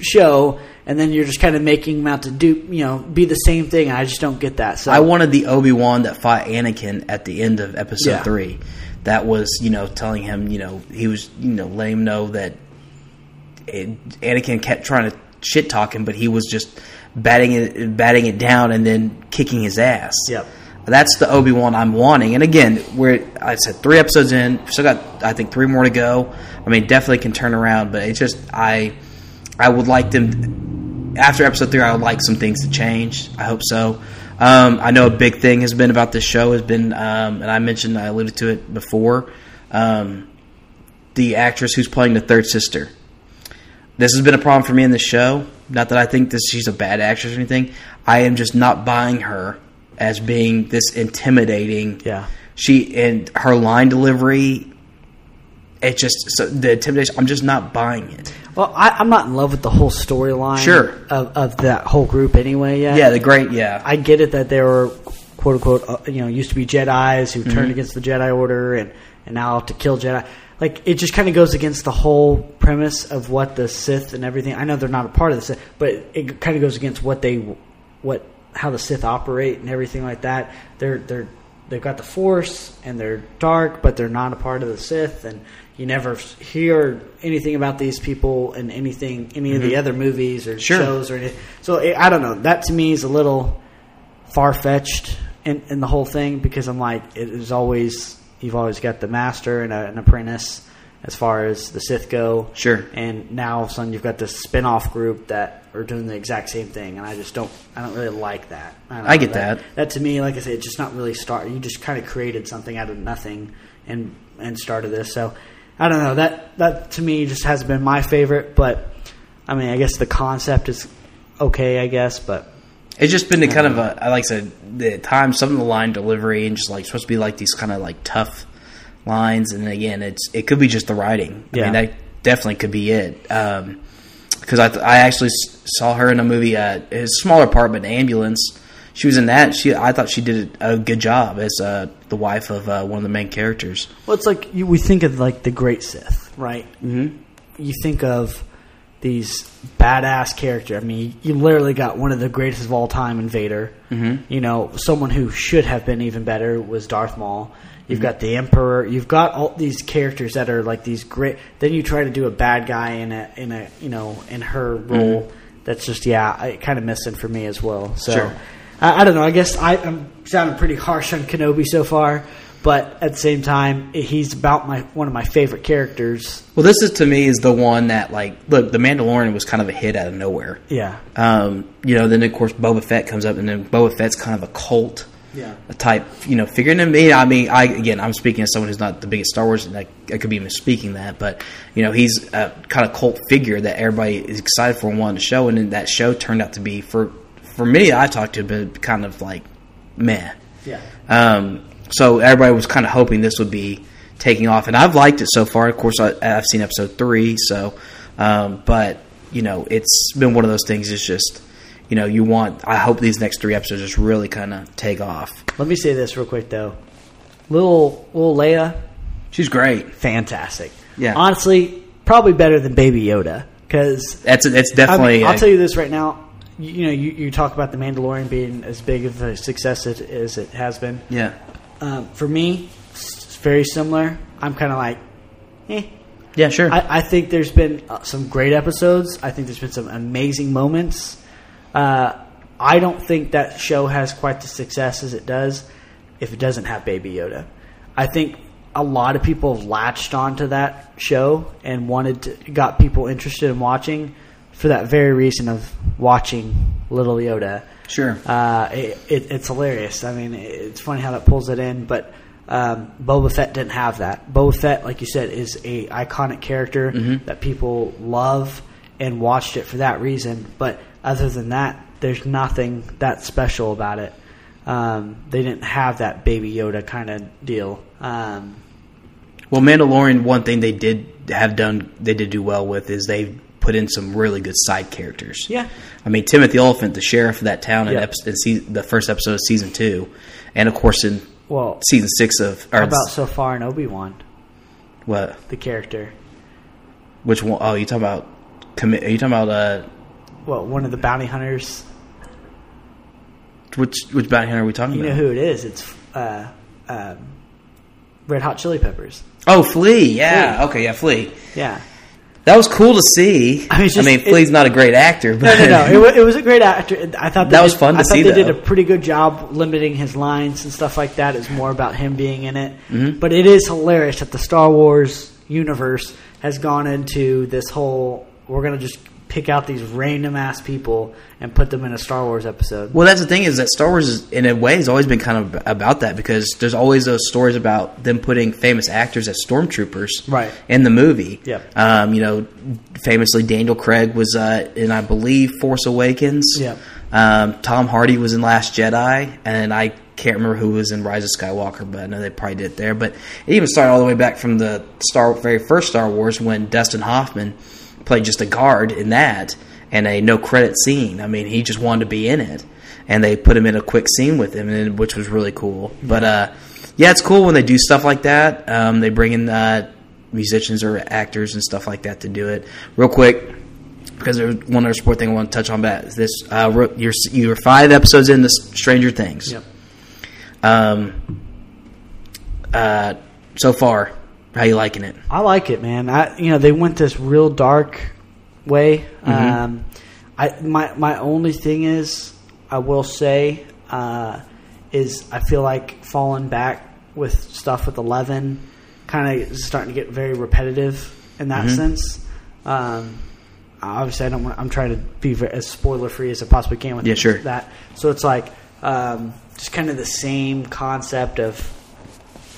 show, and then you're just kind of making him out to do you know be the same thing. I just don't get that. So I wanted the Obi Wan that fought Anakin at the end of Episode Yeah. three. That was you know telling him you know he was you know letting him know that it, Anakin kept trying to shit talk him, but he was just batting it batting it down and then kicking his ass. Yep. That's the Obi Wan I'm wanting. And again, we're I said three episodes in, still got I think three more to go. I mean, definitely can turn around, but it's just I I would like them after episode three. I would like some things to change. I hope so. Um, I know a big thing has been about this show has been, um, and I mentioned I alluded to it before. Um, the actress who's playing the third sister. This has been a problem for me in the show. Not that I think this she's a bad actress or anything. I am just not buying her as being this intimidating. Yeah. She and her line delivery. It just so the intimidation. I'm just not buying it. Well, I, I'm not in love with the whole storyline Sure. of, of that whole group anyway. Yet. Yeah, the great. Yeah, I get it that they were quote unquote uh, you know used to be Jedi's who Mm-hmm. turned against the Jedi Order and and now to kill Jedi. Like it just kind of goes against the whole premise of what the Sith and everything. I know they're not a part of the Sith, but it kind of goes against what they what how the Sith operate and everything like that. They're they're they've got the Force and they're dark, but they're not a part of the Sith and. You never hear anything about these people in anything, any of the other movies or Mm-hmm. Sure. shows or anything. So it, I don't know. That to me is a little far fetched in, in the whole thing because I'm like, it is always you've always got the master and a, an apprentice as far as the Sith go. Sure. And now all of a sudden you've got this spin off group that are doing the exact same thing, and I just don't, I don't really like that. don't I get that. That to me, like I said, it's just not really start. You just kind of created something out of nothing and and started this. So I don't know. That that to me just hasn't been my favorite, but I mean, I guess the concept is okay. I guess, but It's just been the kind of a, I like I said, the time, some of the line delivery, and just like supposed to be like these kind of like tough lines. And again, it's it could be just the writing. I Yeah. mean, that definitely could be it. Because I, I actually s- saw her in a movie, uh, a smaller part, but Ambulance. She was in that. She, I thought she did a good job as uh, the wife of uh, one of the main characters. Well, it's like you, we think of like the Great Sith, right? Mm-hmm. You think of these badass character. I mean, you literally got one of the greatest of all time in Vader. Mm-hmm. You know, someone who should have been even better was Darth Maul. You've got the Emperor. You've got all these characters that are like these great. Then you try to do a bad guy in a in a you know in her role. That's just yeah, kind of missing for me as well. So Sure. I, I don't know. I guess I, I'm sounding pretty harsh on Kenobi so far, but at the same time, he's about my one of my favorite characters. Well, this is to me is the one that like look, the Mandalorian was kind of a hit out of nowhere. Yeah, Um, you know, then of course Boba Fett comes up, and then Boba Fett's kind of a cult yeah, A type, you know, figure. And to me, I mean, I again, I'm speaking as someone who's not the biggest Star Wars, and I, I could be misspeaking that, but you know, he's a kind of cult figure that everybody is excited for and wanted to show, and then that show turned out to be for for many I talked to, but kind of like meh. yeah. Um, so everybody was kind of hoping this would be taking off, and I've liked it so far. Of course, I, I've seen episode three, so um, but you know, it's been one of those things. It's just you know, you want. I hope these next three episodes just really kind of take off. Let me say this real quick though. Little little Leia, She's great. fantastic. Yeah. honestly, probably better than Baby Yoda because That's it's I definitely. mean, I'll tell you this right now. You, you know, you, you talk about the Mandalorian being as big of a success as, as it has been. yeah, Um, for me, it's very similar. I'm kind of like, eh. yeah, sure. I, I think there's been uh, some great episodes. I think there's been some amazing moments. Uh, I don't think that show has quite the success as it does if it doesn't have Baby Yoda. I think a lot of people have latched onto that show and wanted to, got people interested in watching for that very reason of watching Little Yoda. sure. Uh, it, it, it's hilarious. I mean, it's funny how that pulls it in, but um, Boba Fett didn't have that. Boba Fett, like you said, is a iconic character that people love and watched it for that reason. But other than that, there's nothing that special about it. Um, they didn't have that Baby Yoda kind of deal. Um, Well, Mandalorian, one thing they did have done, they did do well with, is they put in some really good side characters. yeah, I mean, Timothy Olyphant, the sheriff of that town, in, episode, in se- the first episode of season two, and of course in well, season six of or how about so far in Obi Wan, what? the character? Which one? Oh, you talking about? Are you talking about uh, Well, one of the bounty hunters. which which bounty hunter are we talking about? You know who it is? It's uh, um, Red Hot Chili Peppers. Oh, Flea. Yeah. Flea. Okay. Yeah, Flea. Yeah. That was cool to see. I mean, just- I mean, it- Flea's not a great actor, but No, no, no. It, it was a great actor. I thought That was did- fun to I thought see, They did a pretty good job limiting his lines and stuff like that. It's more about him being in it. Mm-hmm. But it is hilarious that the Star Wars universe has gone into this whole. We're gonna just pick out these random ass people and put them in a Star Wars episode. Well, that's the thing is that Star Wars, is, in a way, has always been kind of about that because there's always those stories about them putting famous actors as stormtroopers, Right. in the movie. Yep. Um, you know, famously Daniel Craig was uh, in, I believe, Force Awakens. Yep. Um, Tom Hardy was in Last Jedi, and I can't remember who was in Rise of Skywalker, but I know they probably did it there. But it even started all the way back from the Star very first Star Wars when Dustin Hoffman played just a guard in that and a no credit scene. I mean, he just wanted to be in it, and they put him in a quick scene with him, and which was really cool. But uh, yeah, it's cool when they do stuff like that. Um, they bring in uh, musicians or actors and stuff like that to do it. Real quick, because there's one other sport thing I want to touch on. About this, uh, you're you're five episodes into Stranger Things. Yep. Um, uh, so far, how you liking it? I like it, man. I you know they went this real dark way. Mm-hmm. Um, I my my only thing is I will say uh, is I feel like falling back with stuff with Eleven kind of starting to get very repetitive in that Mm-hmm. sense. Um, obviously, I don't. Want, I'm trying to be as spoiler free as I possibly can with Yeah, sure. that. So it's like um, just kind of the same concept of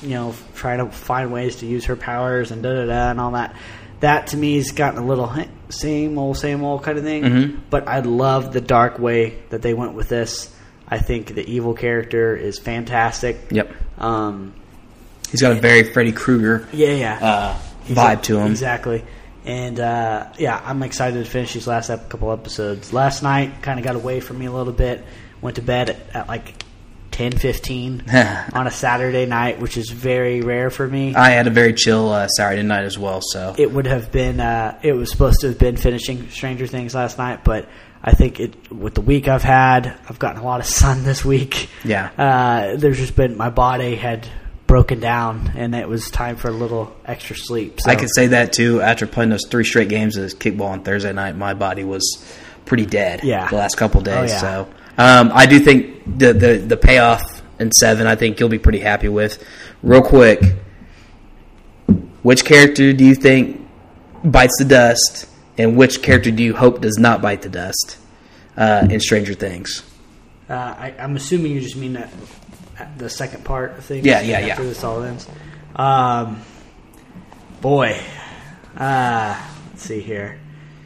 you know, trying to find ways to use her powers and da da da and all that. that to me has gotten a little same old, same old kind of thing. Mhm. But I love the dark way that they went with this. I think the evil character is fantastic. Yep. Um, He's got a very Freddy Krueger yeah, yeah. uh, vibe a- to him. Exactly. And uh, yeah, I'm excited to finish these last couple episodes. Last night kind of got away from me a little bit. Went to bed at, at like 10:15 on a Saturday night, which is very rare for me. I had a very chill uh, Saturday night as well. So it would have been uh, it was supposed to have been finishing Stranger Things last night, but I think it with the week I've had, I've gotten a lot of sun this week. Yeah. uh, there's just been my body had broken down, and it was time for a little extra sleep. So. I could say that too. After playing those three straight games of kickball on Thursday night, my body was pretty dead. Yeah. the last couple days. Oh, yeah. So um, I do think the, the the payoff in seven, I think you'll be pretty happy with. Real quick, which character do you think bites the dust, and which character do you hope does not bite the dust uh, in Stranger Things? Uh, I, I'm assuming you just mean that the second part of things. Yeah, yeah, yeah. After this all ends. Um, boy, uh, let's see here.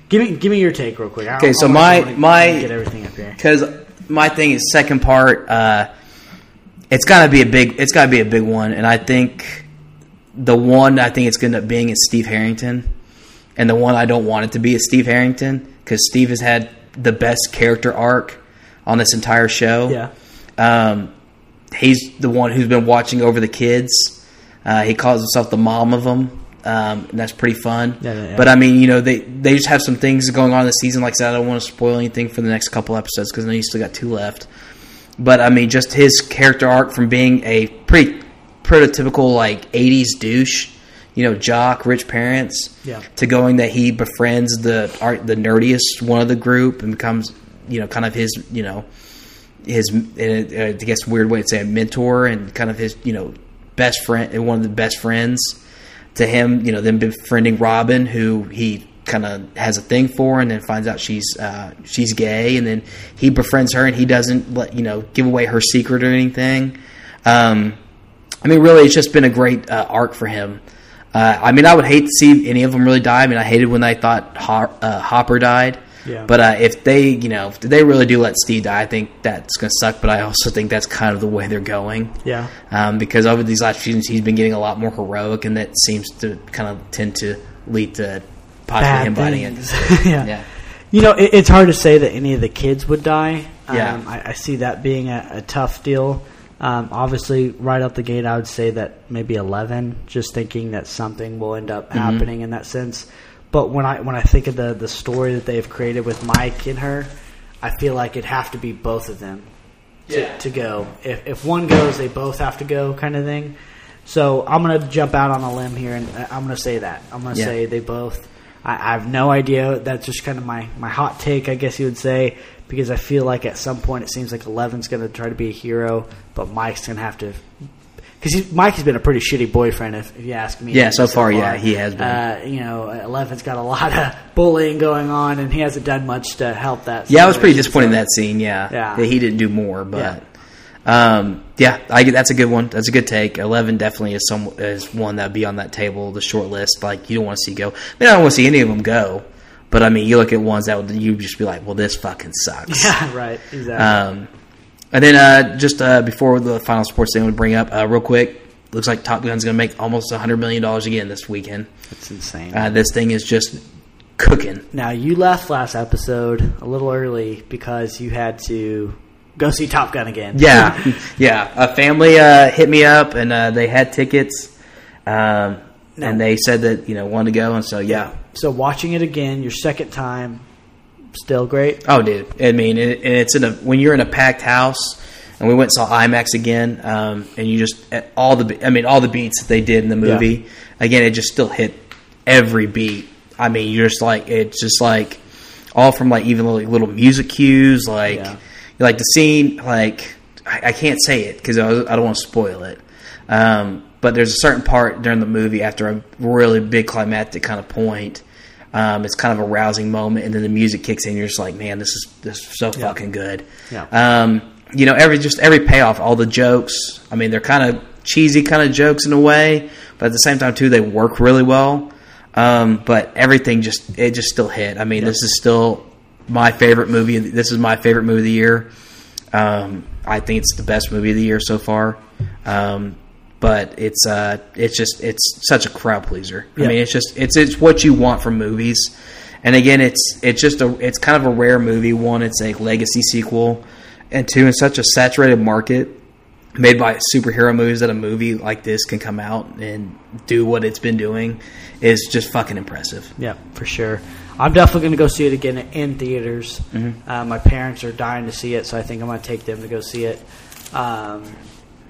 Give me, give me your take real quick. Okay, so my- my- get everything up here. because my thing is second part. Uh, it's gotta be a big. It's gotta be a big one, and I think the one I think it's gonna end up being is Steve Harrington, and the one I don't want it to be is Steve Harrington because Steve has had the best character arc on this entire show. Yeah. Um, he's the one who's been watching over the kids. Uh, he calls himself the mom of them, um, and that's pretty fun. Yeah, yeah, yeah. But I mean, you know, they they just have some things going on this season. Like I said, I don't want to spoil anything for the next couple episodes because I know you still got two left. But I mean, just his character arc from being a pretty prototypical like '80s douche, you know, jock, rich parents, Yeah. to going that he befriends the art, the nerdiest one of the group and becomes, you know, kind of his, you know, his, I guess, weird way to say, it, mentor and kind of his, you know, best friend and one of the best friends to him. You know, then befriending Robin, who he kind of has a thing for, and then finds out she's uh, she's gay, and then he befriends her, and he doesn't let you know give away her secret or anything. Um, I mean, really, it's just been a great uh, arc for him. Uh, I mean, I would hate to see any of them really die. I mean, I hated when I thought uh, Hopper died. Yeah. But uh, if they, you know, if they really do let Steve die, I think that's going to suck. But I also think that's kind of the way they're going. Yeah. Um, because over these last few seasons, he's been getting a lot more heroic, and that seems to kind of tend to lead to possibly him biting it. yeah. Yeah. You know, it, it's hard to say that any of the kids would die. Yeah. Um, I, I see that being a, a tough deal. Um, obviously, right out the gate, I would say that maybe eleven. Just thinking that something will end up Mm-hmm. happening in that sense. But when I when I think of the the story that they've created with Mike and her, I feel like it'd have to be both of them to, Yeah. to go. If if one goes, they both have to go, kind of thing. So I'm gonna jump out on a limb here, and uh, I'm gonna say that I'm gonna Yeah. say they both. I, I have no idea. That's just kind of my my hot take, I guess you would say, because I feel like at some point it seems like Eleven's gonna try to be a hero, but Mike's gonna have to. Because Mike has been a pretty shitty boyfriend, if, if you ask me. Yeah, so far, yeah, he has been. Uh, you know, Eleven's got a lot of bullying going on, and he hasn't done much to help that. Yeah, I was pretty disappointed in that scene. Yeah, Yeah. that he didn't do more, but um, yeah, I that's a good one. That's a good take. Eleven definitely is some is one that'd be on that table, the short list. Like you don't want to see go. I mean, I don't want to see any of them go, but I mean, you look at ones that would you just be like, well, this fucking sucks. Yeah, right. Exactly. Um, and then uh, just uh, before the final sports thing, I would bring up uh, real quick. Looks like Top Gun's going to make almost hundred million dollars again this weekend. That's insane. Uh, this thing is just cooking. Now you left last episode a little early because you had to go see Top Gun again. Yeah, yeah. A family uh, hit me up and uh, they had tickets, um, No. and they said that you know wanted to go, and so yeah. So watching it again, your second time, still great. Oh, dude. I mean, it, and it's in a when you're in a packed house, and we went and saw IMAX again, um, and you just all the I mean all the beats that they did in the movie. Again, it just still hit every beat. I mean, you're just like it's just like all from like even like little music cues, like Yeah. like the scene. Like I, I can't say it because I, I don't want to spoil it. Um, but there's a certain part during the movie after a really big climactic kind of point. Um, it's kind of a rousing moment, and then the music kicks in. You're just like, man, this is this is so Yeah. fucking good. Yeah. Um, you know, every just every payoff, all the jokes. I mean, they're kind of cheesy kind of jokes in a way, but at the same time too, they work really well. Um, but everything just it just still hit. I mean, this is still my favorite movie. This is my favorite movie of the year. Um, I think it's the best movie of the year so far. Um, but it's uh, it's just it's such a crowd pleaser. Yeah. I mean, it's just it's it's what you want from movies. And again, it's it's just a it's kind of a rare movie. One, it's a legacy sequel, and two, in such a saturated market made by superhero movies that a movie like this can come out and do what it's been doing is just fucking impressive. Yeah, for sure. I'm definitely going to go see it again in theaters. Uh, my parents are dying to see it, so I think I'm going to take them to go see it. Um,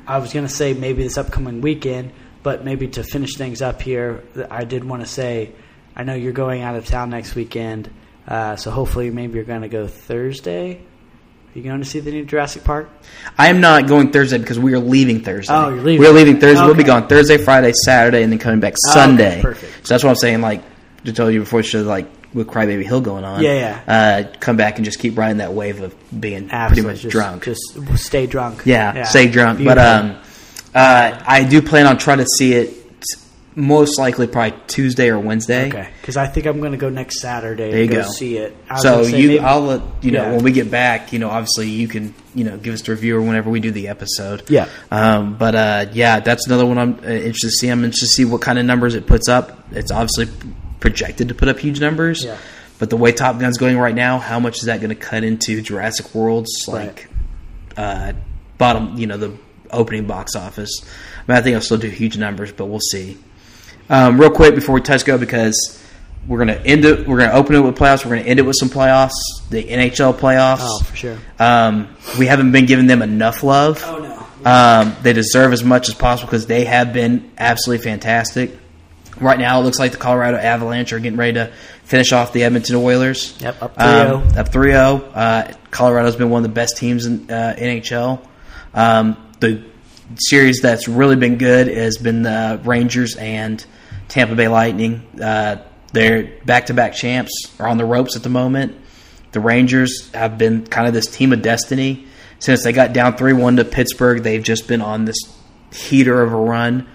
I was going to say maybe this upcoming weekend, but maybe to finish things up here, I did want to say I know you're going out of town next weekend, uh, so hopefully maybe you're going to go Thursday. Are you going to see the new Jurassic Park? I am not going Thursday because we are leaving Thursday. Oh, you're leaving. We're leaving Thursday. We'll be gone Thursday, Friday, Saturday, and then coming back Oh, okay, Sunday. perfect. So that's what I'm saying. Like to tell you before, show, like with Crybaby Hill going on. Yeah, yeah. Uh, come back and just keep riding that wave of being Absolutely, pretty much just, drunk. Just stay drunk. yeah, stay drunk. But um, uh, I do plan on trying to see it. Most likely, probably Tuesday or Wednesday. Okay, because I think I'm going to go next Saturday There you to go, go. see it. So you, maybe- I'll let you know Yeah. when we get back. You know, obviously you can you know give us the review or whenever we do the episode. Yeah. Um, but uh, yeah, that's another one I'm uh, interested to see. I'm interested to see what kind of numbers it puts up. It's obviously projected to put up huge numbers. Yeah. But the way Top Gun's going right now, how much is that going to cut into Jurassic World's like uh, bottom? You know, the opening box office. I mean, I think it'll still do huge numbers, but we'll see. Um, real quick before we touch go, because we're gonna end it. We're gonna open it with playoffs. We're gonna end it with some playoffs. The NHL playoffs. Oh, for sure. Um, we haven't been giving them enough love. Oh no. Um, they deserve as much as possible because they have been absolutely fantastic. Right now, it looks like the Colorado Avalanche are getting ready to finish off the Edmonton Oilers. Yep, up Um, 3-0. up 3 0. Uh, Colorado's been one of the best teams in uh, NHL. Um, the series that's really been good has been the Rangers and Tampa Bay Lightning. Uh, they're back to back champs, are on the ropes at the moment. The Rangers have been kind of this team of destiny. Since they got down 3 1 to Pittsburgh, they've just been on this heater of a run.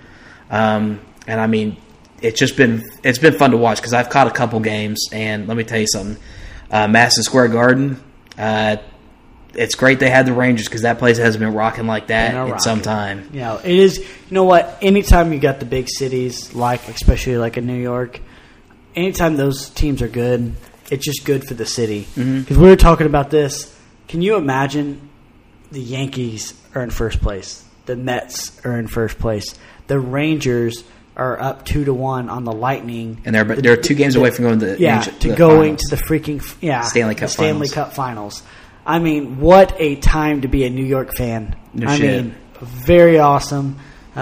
Um, and I mean, it's just been it's been fun to watch because I've caught a couple games, and let me tell you something. Uh, Madison Square Garden, uh, it's great they had the Rangers because that place hasn't been rocking like that in some time. You know, it is. You know what? Anytime you got the big cities, like especially like in New York, anytime those teams are good, it's just good for the city. Because we were talking about this. Can you imagine the Yankees are in first place, the Mets are in first place, the Rangers are up two to one on the Lightning, And they're they're two games away from going to the yeah, to to the going finals. to the freaking yeah Stanley the Cup Stanley finals. Cup Finals. I mean, what a time to be a New York fan. No I shit. mean, very awesome. Uh,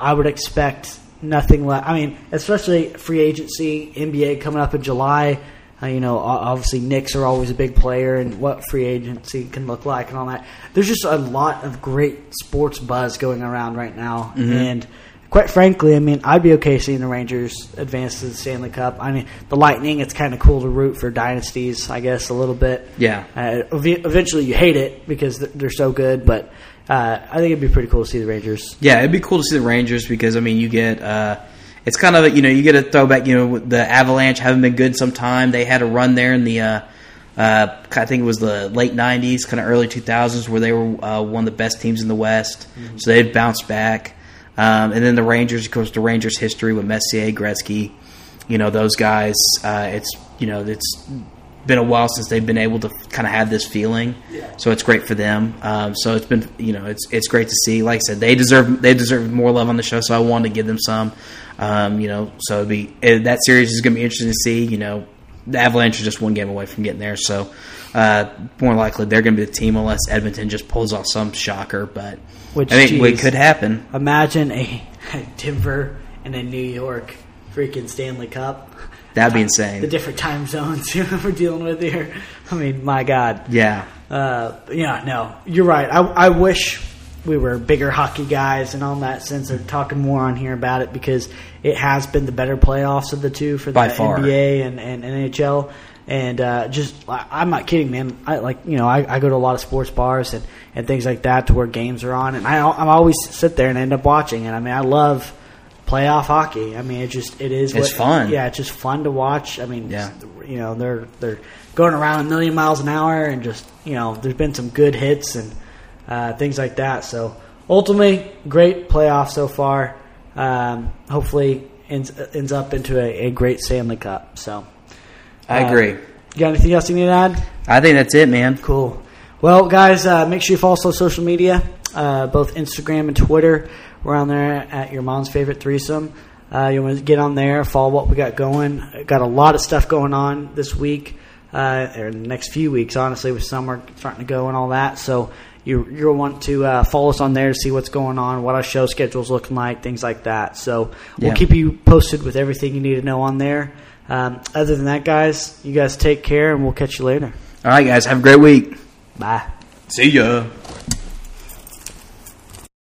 I would expect nothing less. I mean, especially free agency, NBA coming up in July. Uh, you know, obviously Knicks are always a big player, and what free agency can look like, and all that. There's just a lot of great sports buzz going around right now, Mm-hmm. and quite frankly, I mean, I'd be okay seeing the Rangers advance to the Stanley Cup. I mean, the Lightning, it's kind of cool to root for dynasties, I guess, a little bit. Yeah. Uh, ev- eventually, you hate it because they're so good, but uh, I think it'd be pretty cool to see the Rangers. Yeah, it'd be cool to see the Rangers because I mean, you get uh, it's kind of you know you get a throwback. You know, the Avalanche haven't been good some time. They had a run there in the uh, uh, I think it was the late '90s, kind of early 2000s, where they were uh, one of the best teams in the West. So they'd bounced back. Um, and then the Rangers, of course, the Rangers' history with Messier, Gretzky, you know those guys. Uh, it's you know it's been a while since they've been able to kind of have this feeling. So it's great for them. Um, so it's been you know it's it's great to see. Like I said, they deserve they deserve more love on the show. So I wanted to give them some. Um, you know, so be that series is going to be interesting to see. You know, the Avalanche are just one game away from getting there. So uh, more likely they're going to be the team unless Edmonton just pulls off some shocker. But Which, I think it could happen. Imagine a, a Denver and a New York freaking Stanley Cup. That'd be insane. The different time zones we're dealing with here. I mean, my God. Yeah. Uh, yeah, no, you're right. I, I wish we were bigger hockey guys and all in that sense of talking more on here about it because it has been the better playoffs of the two for the By far. NBA and, and NHL. And uh, just, I- I'm not kidding, man. I like, you know, I, I go to a lot of sports bars and, and things like that to where games are on, and I I always sit there and end up watching. And I mean, I love playoff hockey. I mean, it just it is. It's fun. Yeah, it's just fun to watch. I mean, Yeah. you know they're they're going around a million miles an hour, and just you know there's been some good hits and uh, things like that. So ultimately, great playoff so far. Um, hopefully, ends ends up into a, a great Stanley Cup. So I Uh, agree. you got anything else you need to add? I think that's it, man. Cool. Well, guys, uh, make sure you follow us on social media, uh, both Instagram and Twitter. We're on there at your mom's favorite threesome. Uh, you want to get on there, follow what we got going. Got a lot of stuff going on this week, uh, or the next few weeks, honestly, with summer starting to go and all that. So you you'll want to uh, follow us on there to see what's going on, what our show schedule's looking like, things like that. So we'll Yeah. keep you posted with everything you need to know on there. Um, other than that, guys, you guys take care, and we'll catch you later. All right, guys. Have a great week. Bye. See ya.